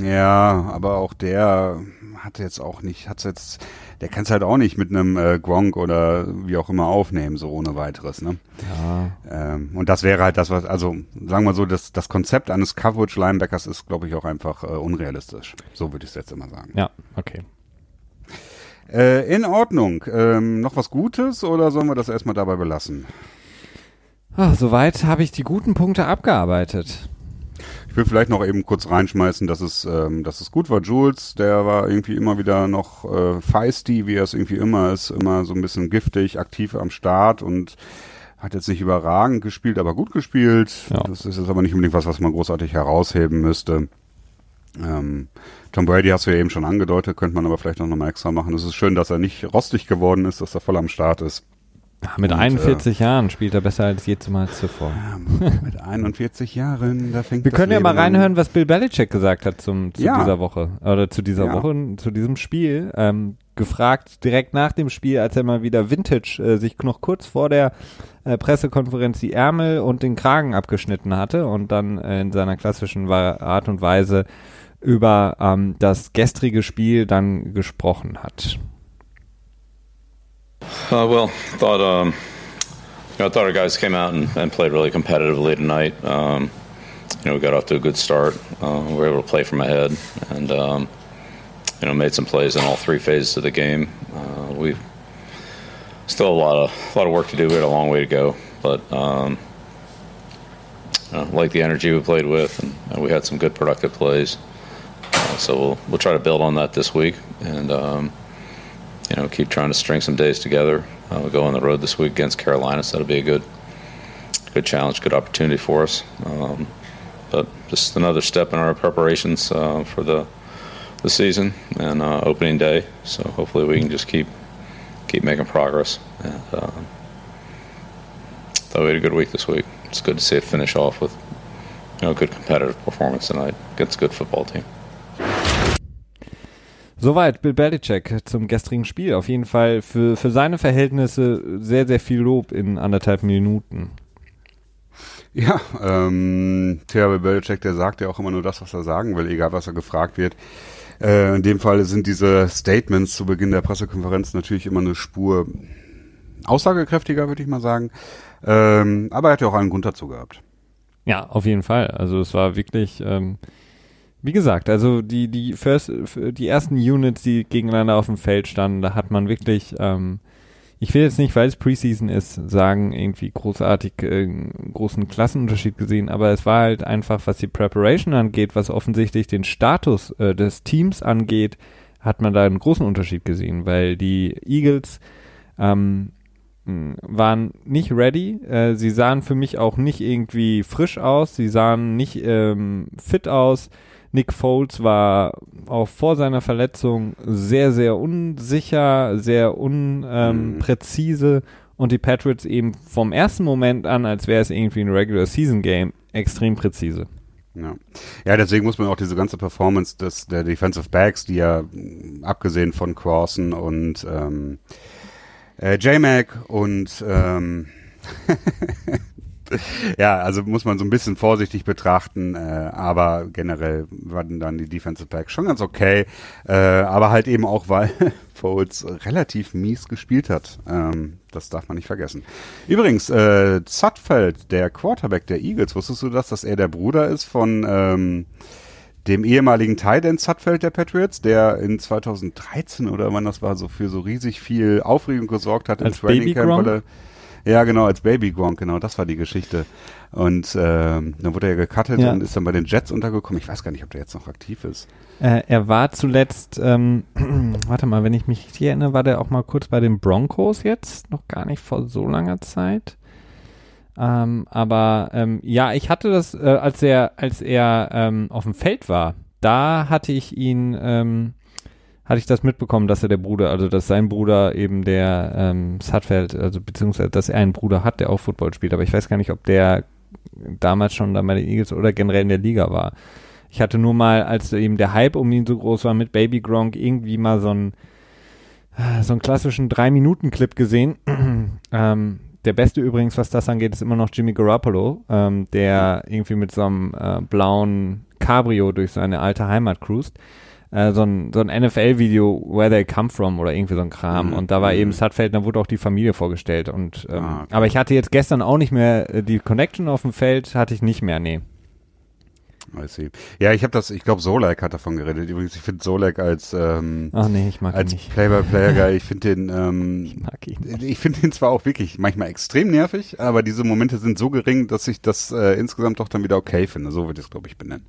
Ja, aber auch der hat jetzt auch nicht, hat jetzt, der kann es halt auch nicht mit einem äh, Gronk oder wie auch immer aufnehmen, so ohne weiteres, ne? Ja. Ähm, und das wäre halt das, was, also sagen wir so, das, das Konzept eines Coverage Linebackers ist, glaube ich, auch einfach äh, unrealistisch. So würde ich es jetzt immer sagen. Ja, okay. Äh, in Ordnung. Ähm, noch was Gutes oder sollen wir das erstmal dabei belassen? Ach, soweit habe ich die guten Punkte abgearbeitet. Ich will vielleicht noch eben kurz reinschmeißen, dass es, ähm, dass es gut war. Jules, der war irgendwie immer wieder noch äh, feisty, wie er es irgendwie immer ist, immer so ein bisschen giftig, aktiv am Start und hat jetzt nicht überragend gespielt, aber gut gespielt. Ja. Das ist jetzt aber nicht unbedingt was, was man großartig herausheben müsste. Ähm, Tom Brady hast du ja eben schon angedeutet, könnte man aber vielleicht noch mal extra machen. Es ist schön, dass er nicht rostig geworden ist, dass er voll am Start ist. Mit und, 41 äh, Jahren spielt er besser als jemals zuvor. Ja, mit 41 Jahren, da fängt Wir können ja mal reinhören, was Bill Belichick gesagt hat zum, zu ja. dieser Woche oder zu dieser ja. Woche, zu diesem Spiel. Ähm, gefragt, direkt nach dem Spiel, als er mal wieder Vintage äh, sich noch kurz vor der äh, Pressekonferenz die Ärmel und den Kragen abgeschnitten hatte und dann äh, in seiner klassischen Art und Weise über ähm, das gestrige Spiel dann gesprochen hat. Uh, well, thought um, you know, I thought our guys came out and, and played really competitively tonight. Um, you know, we got off to a good start. Uh, we were able to play from ahead, and um, you know, made some plays in all three phases of the game. Uh, we still a lot of a lot of work to do. We had a long way to go, but um, know, like the energy we played with, and, and we had some good productive plays. Uh, so we'll we'll try to build on that this week, and um, you know, keep trying to string some days together. Uh, we'll go on the road this week against Carolina, so that'll be a good good challenge, good opportunity for us. Um, but just another step in our preparations uh, for the the season and uh, opening day. So hopefully we can just keep keep making progress. And, uh, thought we had a good week this week. It's good to see it finish off with you know a good competitive performance tonight against a good football team. Soweit Bill Belichick zum gestrigen Spiel. Auf jeden Fall für, für seine Verhältnisse sehr, sehr viel Lob in anderthalb Minuten. Ja, ähm, Bill Belichick, der sagt ja auch immer nur das, was er sagen will, egal was er gefragt wird. Äh, in dem Fall sind diese Statements zu Beginn der Pressekonferenz natürlich immer eine Spur aussagekräftiger, würde ich mal sagen. Ähm, aber er hat ja auch einen Grund dazu gehabt. Ja, auf jeden Fall. Also es war wirklich, ähm, wie gesagt, also die die first, die ersten Units, die gegeneinander auf dem Feld standen, da hat man wirklich ähm, ich will jetzt nicht, weil es Preseason ist, sagen, irgendwie großartig äh, großen Klassenunterschied gesehen, aber es war halt einfach, was die Preparation angeht, was offensichtlich den Status äh, des Teams angeht, hat man da einen großen Unterschied gesehen, weil die Eagles ähm, waren nicht ready. Äh, sie sahen für mich auch nicht irgendwie frisch aus. Sie sahen nicht ähm, fit aus. Nick Foles war auch vor seiner Verletzung sehr, sehr unsicher, sehr unpräzise ähm, mhm. und die Patriots eben vom ersten Moment an, als wäre es irgendwie ein Regular Season Game, extrem präzise. Ja. ja, deswegen muss man auch diese ganze Performance des, der Defensive Backs, die ja abgesehen von Crosson und ähm, äh, J-Mac und ähm, ja, also muss man so ein bisschen vorsichtig betrachten, äh, aber generell waren dann die Defensive Backs schon ganz okay, äh, aber halt eben auch, weil Foles relativ mies gespielt hat. Ähm, das darf man nicht vergessen. Übrigens, äh, Zutfeld, der Quarterback der Eagles, wusstest du das, dass er der Bruder ist von ähm, dem ehemaligen Tight End Zutfeld der Patriots, der in 2013 oder wann das war, so für so riesig viel Aufregung gesorgt hat Als im Training Camp, weil er ja, genau, als Baby Gronk, genau, das war die Geschichte. Und ähm, dann wurde er gecuttet ja. und ist dann bei den Jets untergekommen. Ich weiß gar nicht, ob der jetzt noch aktiv ist. Äh, er war zuletzt, ähm, warte mal, wenn ich mich richtig erinnere, war der auch mal kurz bei den Broncos jetzt, noch gar nicht vor so langer Zeit. Ähm, aber ähm, ja, ich hatte das, äh, als er, als er ähm, auf dem Feld war, da hatte ich ihn, ähm, hatte ich das mitbekommen, dass er der Bruder, also dass sein Bruder eben der ähm, Sutfeld, also beziehungsweise dass er einen Bruder hat, der auch Football spielt, aber ich weiß gar nicht, ob der damals schon bei den Eagles oder generell in der Liga war. Ich hatte nur mal, als eben der Hype um ihn so groß war mit Baby Gronk, irgendwie mal so einen, so einen klassischen Drei-Minuten-Clip gesehen. ähm, der beste übrigens, was das angeht, ist immer noch Jimmy Garoppolo, ähm, der irgendwie mit so einem äh, blauen Cabrio durch seine alte Heimat cruist äh, so ein, so ein NFL-Video, Where They Come From oder irgendwie so ein Kram. Mhm. Und da war eben mhm. Sutfeld, da wurde auch die Familie vorgestellt. Und ähm, ah, okay. aber ich hatte jetzt gestern auch nicht mehr äh, die Connection auf dem Feld, hatte ich nicht mehr, nee. I see. Ja, ich habe das, ich glaube, Solek hat davon geredet. Übrigens, ich finde Solek als ähm, Ach nee, ich mag als. Play-by-Player-Guy, ich finde den ähm, ich mag ihn. Ich finde ihn zwar auch wirklich manchmal extrem nervig, aber diese Momente sind so gering, dass ich das äh, insgesamt doch dann wieder okay finde. So würde ich es, glaube ich, benennen.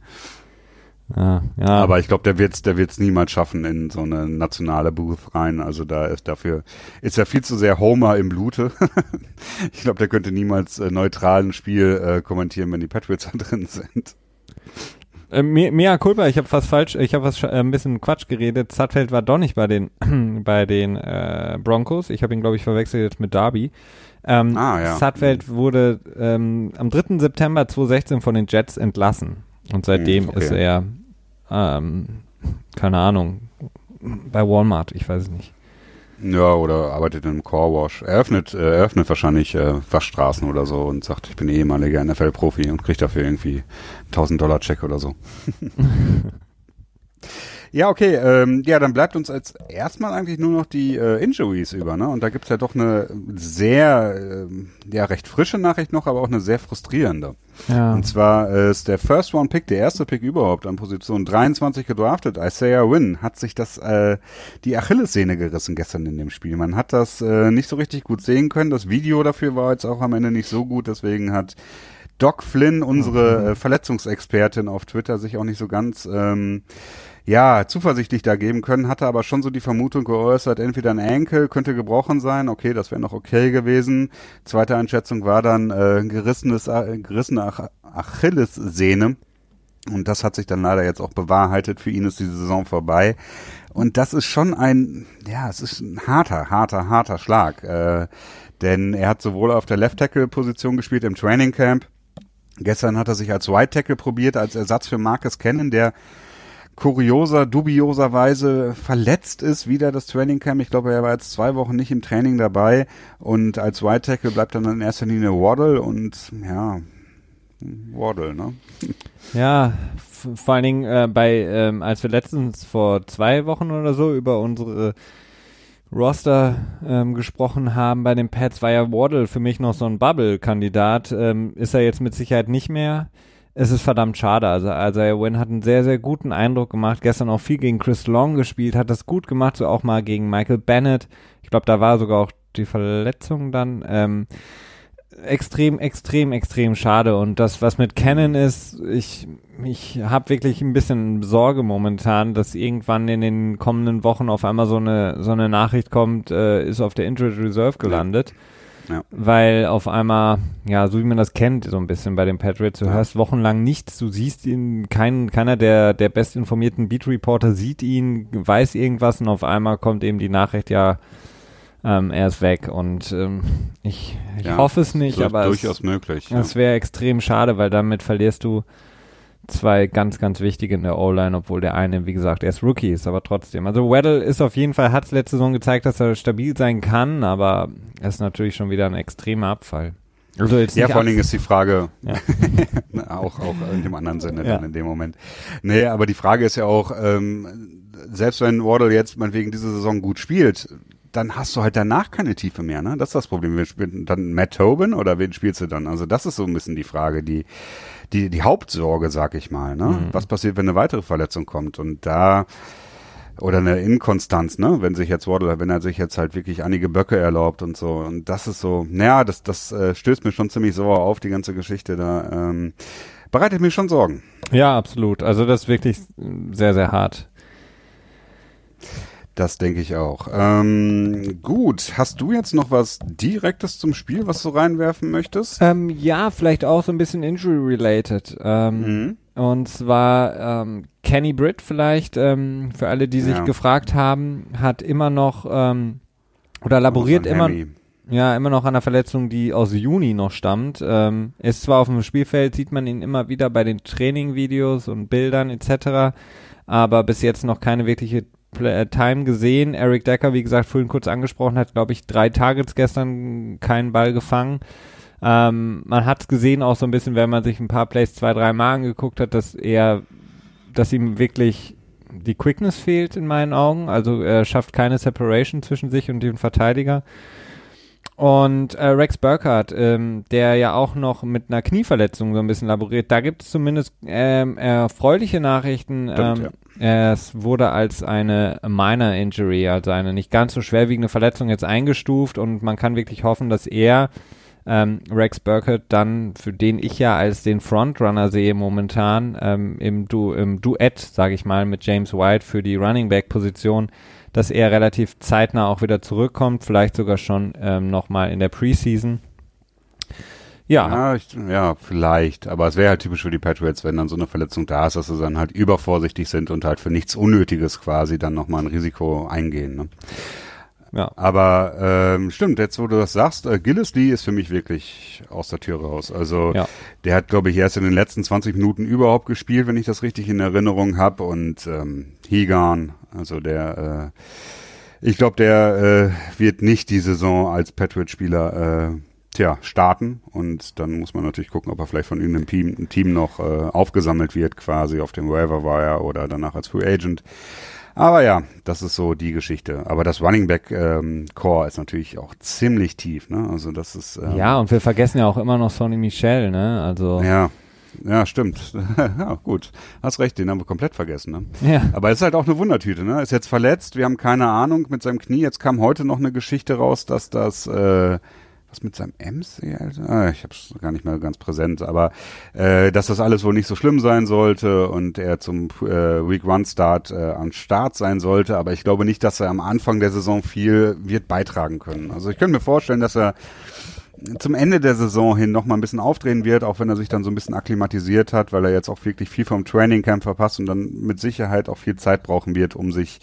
Ja, ja. Aber ich glaube, der wird's, der wird's niemals schaffen in so eine nationale Booth rein. Also da ist dafür ist er viel zu sehr Homer im Blute. ich glaube, der könnte niemals äh, neutralen Spiel äh, kommentieren, wenn die Patriots da drin sind. Äh, Mea culpa, ich habe fast falsch, ich habe was äh, ein bisschen Quatsch geredet. Zattfeld war doch nicht bei den bei den äh, Broncos. Ich habe ihn glaube ich verwechselt mit Darby. Ähm, ah, ja. Sutfeld wurde ähm, am 3. September 2016 von den Jets entlassen. Und seitdem hm, okay. ist er, ähm, keine Ahnung, bei Walmart, ich weiß es nicht. Ja, oder arbeitet im Core Wash. Er öffnet, äh, eröffnet wahrscheinlich äh, Waschstraßen oder so und sagt, ich bin ehemaliger NFL-Profi und kriegt dafür irgendwie 1000 Dollar Check oder so. Ja, okay. Ähm, ja, dann bleibt uns als erstmal eigentlich nur noch die äh, Injuries über, ne? Und da gibt's ja doch eine sehr, äh, ja, recht frische Nachricht noch, aber auch eine sehr frustrierende. Ja. Und zwar äh, ist der First Round Pick, der erste Pick überhaupt an Position 23 gedraftet, Isaiah Wynn, hat sich das äh, die Achillessehne gerissen gestern in dem Spiel. Man hat das äh, nicht so richtig gut sehen können. Das Video dafür war jetzt auch am Ende nicht so gut, deswegen hat Doc Flynn, unsere Mhm. äh, Verletzungsexpertin auf Twitter, sich auch nicht so ganz ähm, ja, zuversichtlich da geben können, hatte aber schon so die Vermutung geäußert, entweder ein Enkel könnte gebrochen sein, okay, das wäre noch okay gewesen. Zweite Einschätzung war dann äh, gerissenes, äh, gerissene Ach Achillessehne. Und das hat sich dann leider jetzt auch bewahrheitet. Für ihn ist die Saison vorbei. Und das ist schon ein, ja, es ist ein harter, harter, harter Schlag. Äh, denn er hat sowohl auf der Left Tackle Position gespielt im Training Camp. Gestern hat er sich als Right Tackle probiert, als Ersatz für Marcus Cannon, der kurioser, dubioserweise verletzt ist, wieder das Training Camp. Ich glaube, er war jetzt zwei Wochen nicht im Training dabei und als White Tackle bleibt dann in erster Linie Waddle und ja, Waddle, ne? Ja, vor allen Dingen äh, bei, ähm, als wir letztens vor zwei Wochen oder so über unsere Roster ähm, gesprochen haben bei den Pets, war ja Waddle für mich noch so ein Bubble-Kandidat. Ähm, ist er jetzt mit Sicherheit nicht mehr. Es ist verdammt schade. Also Isaiah Wynn hat einen sehr, sehr guten Eindruck gemacht. Gestern auch viel gegen Chris Long gespielt, hat das gut gemacht, so auch mal gegen Michael Bennett. Ich glaube, da war sogar auch die Verletzung dann. Ähm, extrem, extrem, extrem schade. Und das, was mit Canon ist, ich, ich habe wirklich ein bisschen Sorge momentan, dass irgendwann in den kommenden Wochen auf einmal so eine, so eine Nachricht kommt, äh, ist auf der Injured Reserve gelandet. Ja. Weil auf einmal, ja, so wie man das kennt, so ein bisschen bei den Patriots, du Ja. hörst wochenlang nichts, du siehst ihn, kein, keiner der, der bestinformierten Beat-Reporter sieht ihn, weiß irgendwas und auf einmal kommt eben die Nachricht, ja, ähm, er ist weg und ähm, ich, ich Ja, hoffe es nicht, aber durchaus es, möglich. Ja. es wäre extrem schade, weil damit verlierst du zwei ganz, ganz wichtige in der O-Line, obwohl der eine, wie gesagt, erst Rookie ist, aber trotzdem. Also Weddle ist auf jeden Fall, hat letzte Saison gezeigt, dass er stabil sein kann, aber er ist natürlich schon wieder ein extremer Abfall. Also jetzt Ja, vor allen Dingen ist die Frage, Ja. auch, auch in dem anderen Sinne Ja. dann in dem Moment. Nee, aber die Frage ist ja auch, ähm, selbst wenn Waddle jetzt meinetwegen diese Saison gut spielt, dann hast du halt danach keine Tiefe mehr, ne? Das ist das Problem. Wir spielen dann Matt Tobin oder wen spielst du dann? Also das ist so ein bisschen die Frage, die, die, die Hauptsorge, sag ich mal, ne? Mhm. Was passiert, wenn eine weitere Verletzung kommt? Und da, oder eine Inkonstanz, ne? Wenn sich jetzt Waddle, wenn er sich jetzt halt wirklich einige Böcke erlaubt und so. Und das ist so, naja, das, das äh, stößt mir schon ziemlich sauer auf, die ganze Geschichte da. Ähm, bereitet mir schon Sorgen. Ja, absolut. Also das ist wirklich sehr, sehr hart. Das denke ich auch. Ähm, gut, hast du jetzt noch was Direktes zum Spiel, was du reinwerfen möchtest? Ähm, ja, vielleicht auch so ein bisschen injury-related. Ähm, Mhm. Und zwar ähm, Kenny Britt vielleicht, ähm, für alle, die sich Ja. gefragt haben, hat immer noch ähm, oder laboriert immer, Hammy. ja, immer noch an einer Verletzung, die aus Juni noch stammt. Ist zwar auf dem Spielfeld, sieht man ihn immer wieder bei den Training-Videos und Bildern etc., aber bis jetzt noch keine wirkliche Time gesehen. Eric Decker, wie gesagt, vorhin kurz angesprochen, hat, glaube ich, drei Targets gestern keinen Ball gefangen. Ähm, man hat es gesehen auch so ein bisschen, wenn man sich ein paar Plays zwei, drei Mal angeguckt hat, dass er, dass ihm wirklich die Quickness fehlt in meinen Augen. Also er schafft keine Separation zwischen sich und dem Verteidiger. Und äh, Rex Burkhardt, ähm, der ja auch noch mit einer Knieverletzung so ein bisschen laboriert, da gibt es zumindest ähm, erfreuliche Nachrichten. Stimmt, ähm, Es wurde als eine Minor Injury, also eine nicht ganz so schwerwiegende Verletzung jetzt eingestuft und man kann wirklich hoffen, dass er ähm, Rex Burkhardt dann, für den ich ja als den Frontrunner sehe momentan, ähm, im, du im Duett, sage ich mal, mit James White für die Running Back Position, dass er relativ zeitnah auch wieder zurückkommt, vielleicht sogar schon ähm, nochmal in der Preseason. Ja, Ja, ich, ja, vielleicht. Aber es wäre halt typisch für die Patriots, wenn dann so eine Verletzung da ist, dass sie dann halt übervorsichtig sind und halt für nichts Unnötiges quasi dann nochmal ein Risiko eingehen. Ne? Ja. Aber ähm, stimmt, jetzt wo du das sagst, äh, Gillisley ist für mich wirklich aus der Tür raus. Also Ja. der hat, glaube ich, erst in den letzten 20 Minuten überhaupt gespielt, wenn ich das richtig in Erinnerung habe. Und ähm, Higan, also der, äh, ich glaube, der äh, wird nicht die Saison als Patriot-Spieler äh, tja, starten. Und dann muss man natürlich gucken, ob er vielleicht von irgendeinem Team, Team noch äh, aufgesammelt wird, quasi auf dem Waiver Wire oder danach als Free Agent. Aber ja, das ist so die Geschichte. Aber das Running Back ähm, Core ist natürlich auch ziemlich tief, ne? Also das ist ähm, Ja, und wir vergessen ja auch immer noch Sonny Michel, ne? Also ja, ja, stimmt. ja, gut. Hast recht, den haben wir komplett vergessen, ne? ja. Aber es ist halt auch eine Wundertüte, ne? Ist jetzt verletzt, wir haben keine Ahnung mit seinem Knie. Jetzt kam heute noch eine Geschichte raus, dass das äh, was mit seinem MCL? Ah, ich habe es gar nicht mehr ganz präsent, aber äh, dass das alles wohl nicht so schlimm sein sollte und er zum äh, Week One Start äh, am Start sein sollte. Aber ich glaube nicht, dass er am Anfang der Saison viel wird beitragen können. Also ich könnte mir vorstellen, dass er zum Ende der Saison hin noch mal ein bisschen aufdrehen wird, auch wenn er sich dann so ein bisschen akklimatisiert hat, weil er jetzt auch wirklich viel vom Training Camp verpasst und dann mit Sicherheit auch viel Zeit brauchen wird, um sich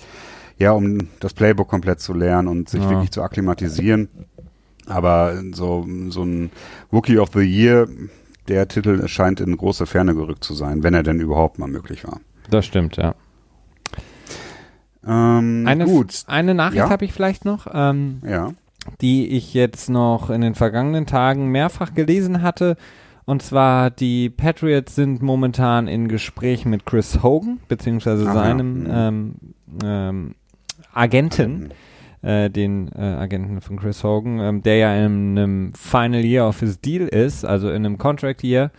ja, um das Playbook komplett zu lernen und sich Ja. wirklich zu akklimatisieren. Aber so, so ein Rookie of the Year, der Titel scheint in große Ferne gerückt zu sein, wenn er denn überhaupt mal möglich war. Das stimmt, ja. Ähm, Eine, gut. eine Nachricht Ja. habe ich vielleicht noch, ähm, Ja. die ich jetzt noch in den vergangenen Tagen mehrfach gelesen hatte. Und zwar, die Patriots sind momentan in Gesprächen mit Chris Hogan, beziehungsweise Ach ja, seinem mhm. ähm, ähm, Agenten, äh, den äh, Agenten von Chris Hogan, ähm, der ja in einem Final Year of his Deal ist, also in einem Contract Year.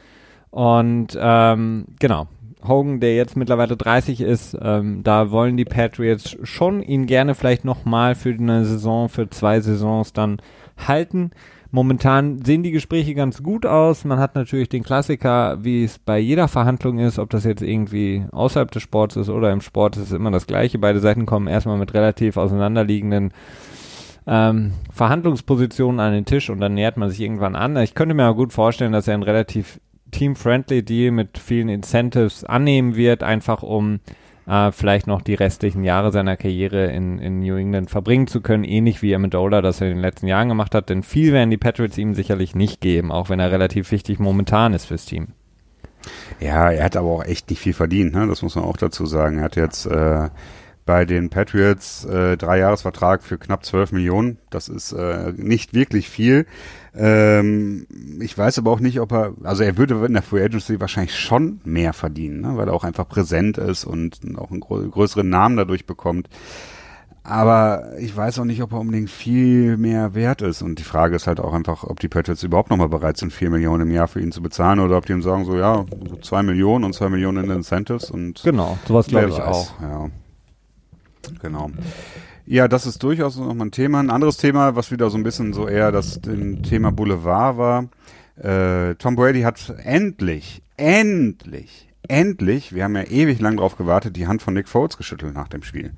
Und ähm, genau, Hogan, der jetzt mittlerweile 30 ist, ähm, da wollen die Patriots schon ihn gerne vielleicht nochmal für eine Saison, für zwei Saisons dann halten. Momentan sehen die Gespräche ganz gut aus. Man hat natürlich den Klassiker, wie es bei jeder Verhandlung ist, ob das jetzt irgendwie außerhalb des Sports ist oder im Sport, ist immer das Gleiche. Beide Seiten kommen erstmal mit relativ auseinanderliegenden ähm, Verhandlungspositionen an den Tisch und dann nähert man sich irgendwann an. Ich könnte mir aber gut vorstellen, dass er ein relativ team-friendly Deal mit vielen Incentives annehmen wird, einfach um äh, vielleicht noch die restlichen Jahre seiner Karriere in, in New England verbringen zu können, ähnlich wie Amendola das in den letzten Jahren gemacht hat, denn viel werden die Patriots ihm sicherlich nicht geben, auch wenn er relativ wichtig momentan ist fürs Team. Ja, er hat aber auch echt nicht viel verdient, ne? das muss man auch dazu sagen. Er hat jetzt äh, bei den Patriots äh, drei Jahresvertrag für knapp 12 Millionen. Das ist äh, nicht wirklich viel. Ähm, ich weiß aber auch nicht, ob er, also er würde in der Free Agency wahrscheinlich schon mehr verdienen, ne? weil er auch einfach präsent ist und auch einen grö größeren Namen dadurch bekommt. Aber ich weiß auch nicht, ob er unbedingt viel mehr wert ist. Und die Frage ist halt auch einfach, ob die Patriots überhaupt nochmal bereit sind, vier Millionen im Jahr für ihn zu bezahlen oder ob die ihm sagen, so ja, so zwei Millionen und zwei Millionen in Incentives und Genau, sowas glaube ich weiß. auch. Ja. Genau. Ja, das ist durchaus nochmal ein Thema. Ein anderes Thema, was wieder so ein bisschen so eher das Thema Boulevard war. Äh, Tom Brady hat endlich, endlich, endlich, wir haben ja ewig lang drauf gewartet, die Hand von Nick Foles geschüttelt nach dem Spiel.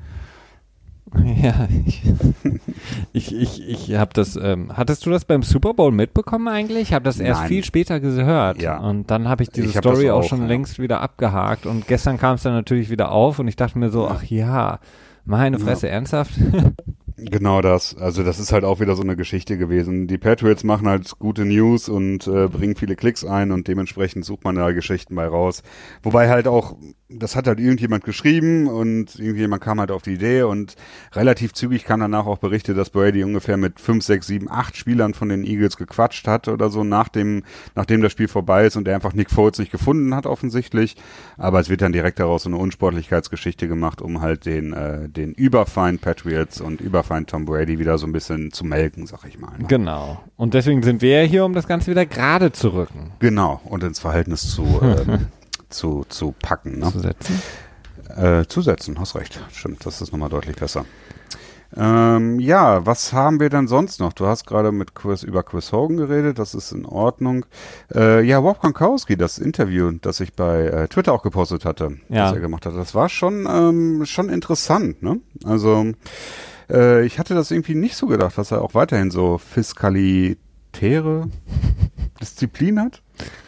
Ja, ich, ich, ich, ich habe das, ähm, hattest du das beim Super Bowl mitbekommen eigentlich? Ich habe das erst Nein. viel später gehört. Ja. Und dann habe ich diese Ich hab Story auch auch, schon ja. längst wieder abgehakt. Und gestern kam es dann natürlich wieder auf und ich dachte mir so, ach ja, meine Ja. Fresse, ernsthaft? Genau das. Also das ist halt auch wieder so eine Geschichte gewesen. Die Patriots machen halt gute News und äh, bringen viele Klicks ein und dementsprechend sucht man da Geschichten bei raus. Wobei halt auch, das hat halt irgendjemand geschrieben und irgendjemand kam halt auf die Idee und relativ zügig kam danach auch Berichte, dass Brady ungefähr mit fünf, sechs, sieben, acht Spielern von den Eagles gequatscht hat oder so nach dem, nachdem das Spiel vorbei ist und er einfach Nick Foles nicht gefunden hat offensichtlich. Aber es wird dann direkt daraus so eine Unsportlichkeitsgeschichte gemacht, um halt den, äh, den überfeinen Patriots und überfeinen Tom Brady wieder so ein bisschen zu melken, sag ich mal. Ne? genau. Und deswegen sind wir ja hier, um das Ganze wieder gerade zu rücken. Genau, und ins Verhältnis zu, ähm, zu, zu packen, ne? Zu setzen. Äh, zusetzen, hast recht. Stimmt, das ist nochmal deutlich besser. Ähm, ja, was haben wir denn sonst noch? Du hast gerade mit Chris, über Chris Hogan geredet, das ist in Ordnung. Äh, ja, Rob Gronkowski, das Interview, das ich bei äh, Twitter auch gepostet hatte, Ja. das er gemacht hat, das war schon, ähm, schon interessant, ne? Also, äh, ich hatte das irgendwie nicht so gedacht, dass er auch weiterhin so fiskalitäre Disziplin hat.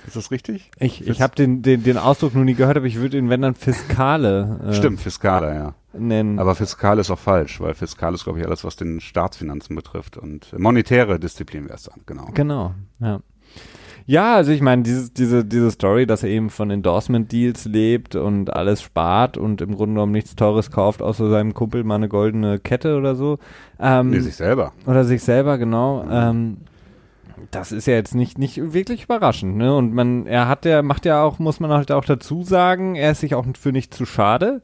Ist das richtig? Ich, ich habe den, den, den Ausdruck noch nie gehört, aber ich würde ihn, wenn dann Fiskale äh, Stimmt, Fiskale, ja. nennen. Aber Fiskal ist auch falsch, weil Fiskal ist, glaube ich, alles, was den Staatsfinanzen betrifft. Und monetäre Disziplin wäre es dann, genau. Genau, ja. Ja, also ich meine, dieses, diese, diese Story, dass er eben von Endorsement-Deals lebt und alles spart und im Grunde genommen nichts Teures kauft, außer seinem Kumpel mal eine goldene Kette oder so. Ähm, Nee, sich selber. Oder sich selber, genau. Ähm, das ist ja jetzt nicht, nicht wirklich überraschend, ne? Und man, er hat ja, macht ja auch, muss man halt auch dazu sagen, er ist sich auch für nicht zu schade.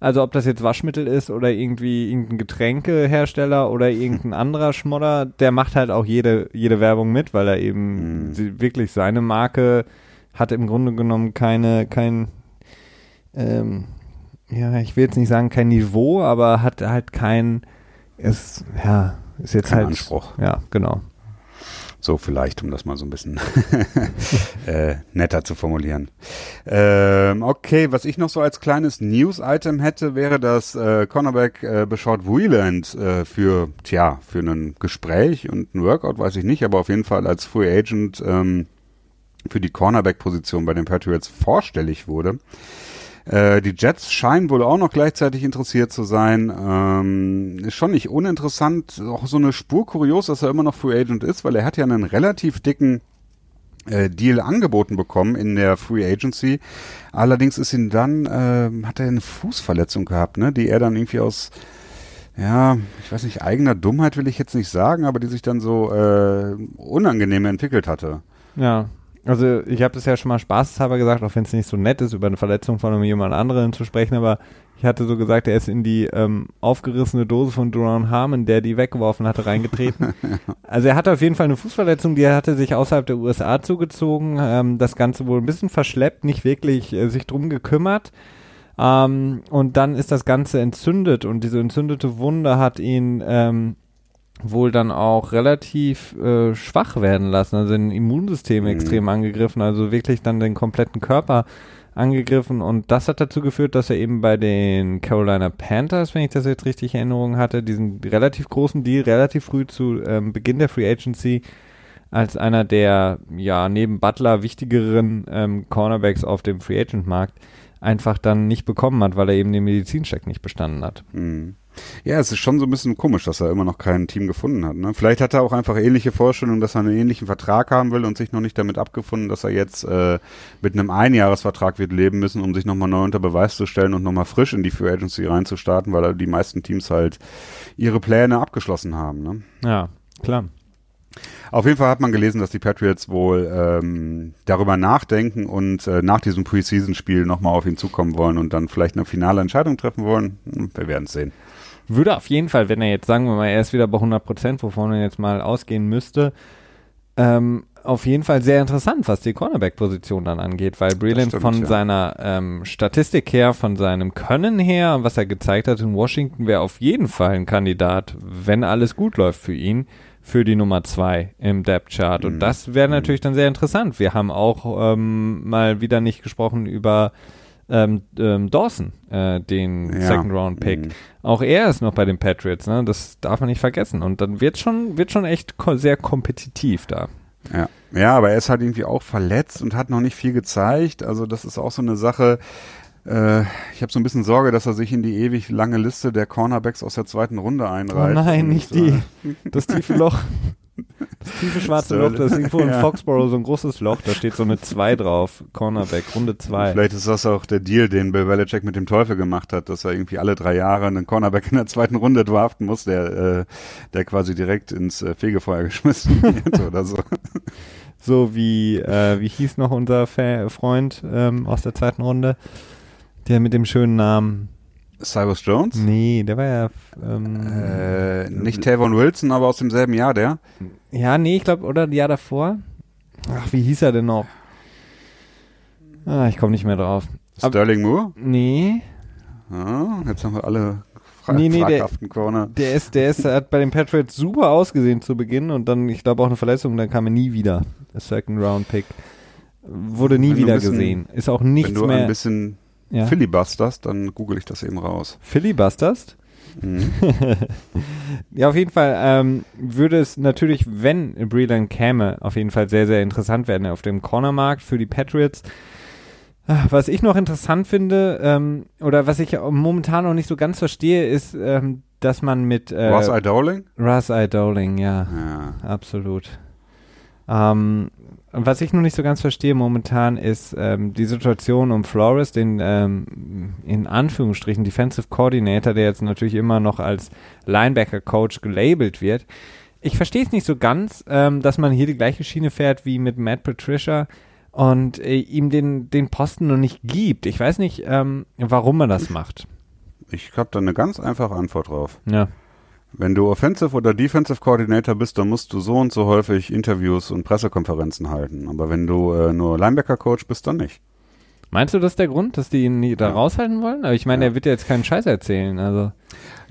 Also ob das jetzt Waschmittel ist oder irgendwie irgendein Getränkehersteller oder irgendein anderer Schmodder, der macht halt auch jede, jede Werbung mit, weil er eben Mhm. sie, wirklich seine Marke hat im Grunde genommen keine, kein, ähm, ja, ich will jetzt nicht sagen kein Niveau, aber hat halt kein, ist, ja, ist jetzt Kein halt. Anspruch. Ja, genau. So vielleicht, um das mal so ein bisschen äh, netter zu formulieren. Ähm, okay, was ich noch so als kleines News-Item hätte, wäre, dass äh, Cornerback äh, beschaut Wieland äh, für, tja, für ein Gespräch und ein Workout, weiß ich nicht, aber auf jeden Fall als Free Agent ähm, für die Cornerback-Position bei den Patriots vorstellig wurde. Äh, die Jets scheinen wohl auch noch gleichzeitig interessiert zu sein. Ähm, ist schon nicht uninteressant, auch so eine Spur kurios, dass er immer noch Free Agent ist, weil er hat ja einen relativ dicken äh, Deal angeboten bekommen in der Free Agency. Allerdings ist ihn dann, äh, hat er eine Fußverletzung gehabt, ne, die er dann irgendwie aus ja, ich weiß nicht, eigener Dummheit will ich jetzt nicht sagen, aber die sich dann so äh, unangenehm entwickelt hatte. Ja. Also ich habe das ja schon mal spaßeshalber gesagt, auch wenn es nicht so nett ist, über eine Verletzung von jemand anderen zu sprechen, aber ich hatte so gesagt, er ist in die ähm, aufgerissene Dose von Duran Harmon, der die weggeworfen hatte, reingetreten. also er hatte auf jeden Fall eine Fußverletzung, die er hatte sich außerhalb der USA zugezogen, ähm, das Ganze wohl ein bisschen verschleppt, nicht wirklich äh, sich drum gekümmert. Ähm, und dann ist das Ganze entzündet und diese entzündete Wunde hat ihn ähm, wohl dann auch relativ äh, schwach werden lassen, also ein Immunsystem Mhm. extrem angegriffen, also wirklich dann den kompletten Körper angegriffen und das hat dazu geführt, dass er eben bei den Carolina Panthers, wenn ich das jetzt richtig in Erinnerung hatte, diesen relativ großen Deal relativ früh zu ähm, Beginn der Free Agency als einer der ja neben Butler wichtigeren ähm, Cornerbacks auf dem Free Agent Markt einfach dann nicht bekommen hat, weil er eben den Medizincheck nicht bestanden hat. Hm. Ja, es ist schon so ein bisschen komisch, dass er immer noch kein Team gefunden hat. Ne? Vielleicht hat er auch einfach ähnliche Vorstellungen, dass er einen ähnlichen Vertrag haben will und sich noch nicht damit abgefunden, dass er jetzt äh, mit einem Einjahresvertrag wird leben müssen, um sich nochmal neu unter Beweis zu stellen und nochmal frisch in die Free Agency reinzustarten, weil die meisten Teams halt ihre Pläne abgeschlossen haben. Ne? Ja, klar. Auf jeden Fall hat man gelesen, dass die Patriots wohl ähm, darüber nachdenken und äh, nach diesem Preseason-Spiel nochmal auf ihn zukommen wollen und dann vielleicht eine finale Entscheidung treffen wollen. Hm, Wir werden es sehen. Würde auf jeden Fall, wenn er jetzt, sagen wir mal, er ist wieder bei 100 Prozent, wovon er jetzt mal ausgehen müsste, ähm, auf jeden Fall sehr interessant, was die Cornerback-Position dann angeht, weil Breland von ja. seiner ähm, Statistik her, von seinem Können her, was er gezeigt hat in Washington, wäre auf jeden Fall ein Kandidat, wenn alles gut läuft für ihn, für die Nummer zwei im Depth-Chart. Und Mhm. das wäre natürlich dann sehr interessant. Wir haben auch ähm, mal wieder nicht gesprochen über ähm, ähm, Dawson, äh, den Ja. Second-Round-Pick. Mhm. Auch er ist noch bei den Patriots, ne? Das darf man nicht vergessen. Und dann wird schon, wird schon echt ko sehr kompetitiv da. Ja. ja, aber er ist halt irgendwie auch verletzt und hat noch nicht viel gezeigt. Also das ist auch so eine Sache. Äh, ich habe so ein bisschen Sorge, dass er sich in die ewig lange Liste der Cornerbacks aus der zweiten Runde einreiht. Oh nein, nicht äh, die. Das tiefe Loch. Das tiefe schwarze Loch, das ist irgendwo in Ja. Foxborough so ein großes Loch, da steht so eine 2 drauf. Cornerback, Runde 2. Vielleicht ist das auch der Deal, den Bill Belichick mit dem Teufel gemacht hat, dass er irgendwie alle drei Jahre einen Cornerback in der zweiten Runde draften muss, der, äh, der quasi direkt ins äh, Fegefeuer geschmissen wird oder so. So wie, äh, wie hieß noch unser Fa Freund ähm, aus der zweiten Runde? Der mit dem schönen Namen. Cyrus Jones? Nee, der war ja. Ähm, Äh, nicht Tavon Wilson, aber aus demselben Jahr, der? Ja, nee, ich glaube, oder ein Jahr davor. Ach, wie hieß er denn noch? Ah, ich komme nicht mehr drauf. Sterling Moore? Nee, Ah, jetzt haben wir alle fra Nee, nee, der- fraghaften Corner. der ist, der ist, hat bei den Patriots super ausgesehen zu Beginn und dann, ich glaube, auch eine Verletzung, dann kam er nie wieder. Der Second Round Pick. Wurde nie Wenn wieder bisschen- gesehen. Ist auch Wenn nichts du ein mehr. bisschen Ja. filibusterst, dann google ich das eben raus. Filibusterst? Mhm. ja, auf jeden Fall ähm, würde es natürlich, wenn Breland käme, auf jeden Fall sehr, sehr interessant werden auf dem Cornermarkt für die Patriots. Ah, was ich noch interessant finde, ähm, oder was ich momentan noch nicht so ganz verstehe, ist, ähm, dass man mit äh, Russ Idoling? Russ Idoling, ja, ja. absolut. Ähm, was ich noch nicht so ganz verstehe momentan ist ähm, die Situation um Flores, den ähm, in Anführungsstrichen Defensive Coordinator, der jetzt natürlich immer noch als Linebacker Coach gelabelt wird. Ich verstehe es nicht so ganz, ähm, dass man hier die gleiche Schiene fährt wie mit Matt Patricia und äh, ihm den, den Posten noch nicht gibt. Ich weiß nicht, ähm, warum man das macht. Ich habe da eine ganz einfache Antwort drauf. Ja. Wenn du Offensive oder Defensive Coordinator bist, dann musst du so und so häufig Interviews und Pressekonferenzen halten. Aber wenn du äh, nur Linebacker Coach bist, dann nicht. Meinst du, das ist der Grund, dass die ihn nie da raushalten wollen? Aber ich meine, ja. er wird ja jetzt keinen Scheiß erzählen, also.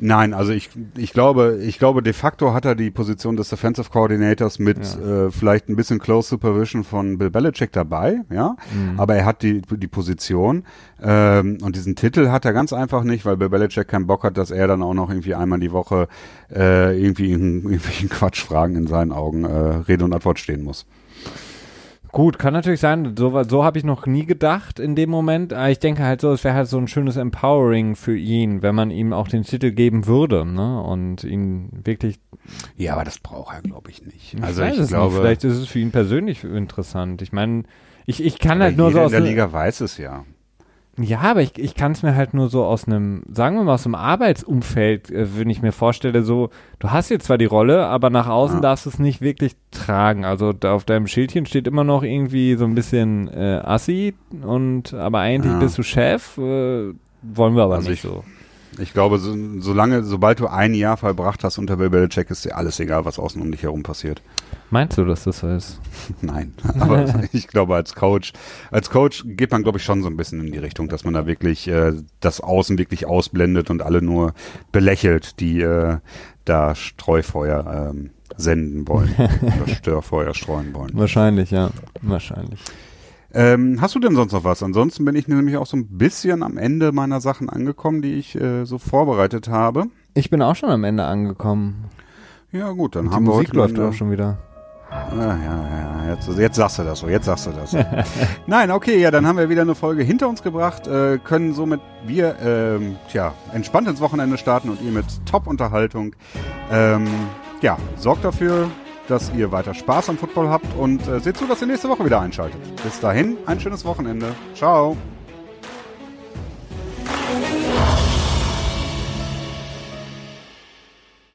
Nein, also ich, ich glaube, ich glaube, de facto hat er die Position des Defensive Coordinators mit ja. äh, vielleicht ein bisschen Close Supervision von Bill Belichick dabei, ja. Mhm. Aber er hat die, die Position ähm, und diesen Titel hat er ganz einfach nicht, weil Bill Belichick keinen Bock hat, dass er dann auch noch irgendwie einmal die Woche äh, irgendwie in, irgendwelchen Quatschfragen in seinen Augen äh, Rede und Antwort stehen muss. Gut, kann natürlich sein. So, so habe ich noch nie gedacht in dem Moment. Aber ich denke halt so, es wäre halt so ein schönes Empowering für ihn, wenn man ihm auch den Titel geben würde, ne? Und ihn wirklich. Ja, aber das braucht er, glaube ich, nicht. Ich also ich glaube, nicht. vielleicht ist es für ihn persönlich interessant. Ich meine, ich, ich kann halt nur so aus in der Liga weiß es ja. Ja, aber ich, ich kann es mir halt nur so aus einem, sagen wir mal, aus einem Arbeitsumfeld, äh, wenn ich mir vorstelle, so, du hast jetzt zwar die Rolle, aber nach außen ja. darfst du es nicht wirklich tragen. Also auf deinem Schildchen steht immer noch irgendwie so ein bisschen äh, Assi und aber eigentlich ja. bist du Chef, äh, wollen wir aber also nicht ich, so. Ich glaube, so, solange, sobald du ein Jahr verbracht hast unter Bill Belichick, ist dir alles egal, was außen um dich herum passiert. Meinst du, dass das so ist? Nein, aber ich glaube, als Coach, als Coach geht man, glaube ich, schon so ein bisschen in die Richtung, dass man da wirklich äh, das Außen wirklich ausblendet und alle nur belächelt, die äh, da Streufeuer ähm, senden wollen oder Störfeuer streuen wollen. Wahrscheinlich, ja, wahrscheinlich. Ähm, hast du denn sonst noch was? Ansonsten bin ich nämlich auch so ein bisschen am Ende meiner Sachen angekommen, die ich äh, so vorbereitet habe. Ich bin auch schon am Ende angekommen. Ja gut, dann Und haben die wir Musik läuft auch schon wieder. Ja, ja, ja, jetzt, jetzt sagst du das so, jetzt sagst du das so. Nein, okay, ja, dann haben wir wieder eine Folge hinter uns gebracht, äh, können somit wir, ähm, tja, entspannt ins Wochenende starten und ihr mit Top-Unterhaltung. Ähm, ja, sorgt dafür, dass ihr weiter Spaß am Football habt und äh, seht zu, dass ihr nächste Woche wieder einschaltet. Bis dahin, ein schönes Wochenende. Ciao.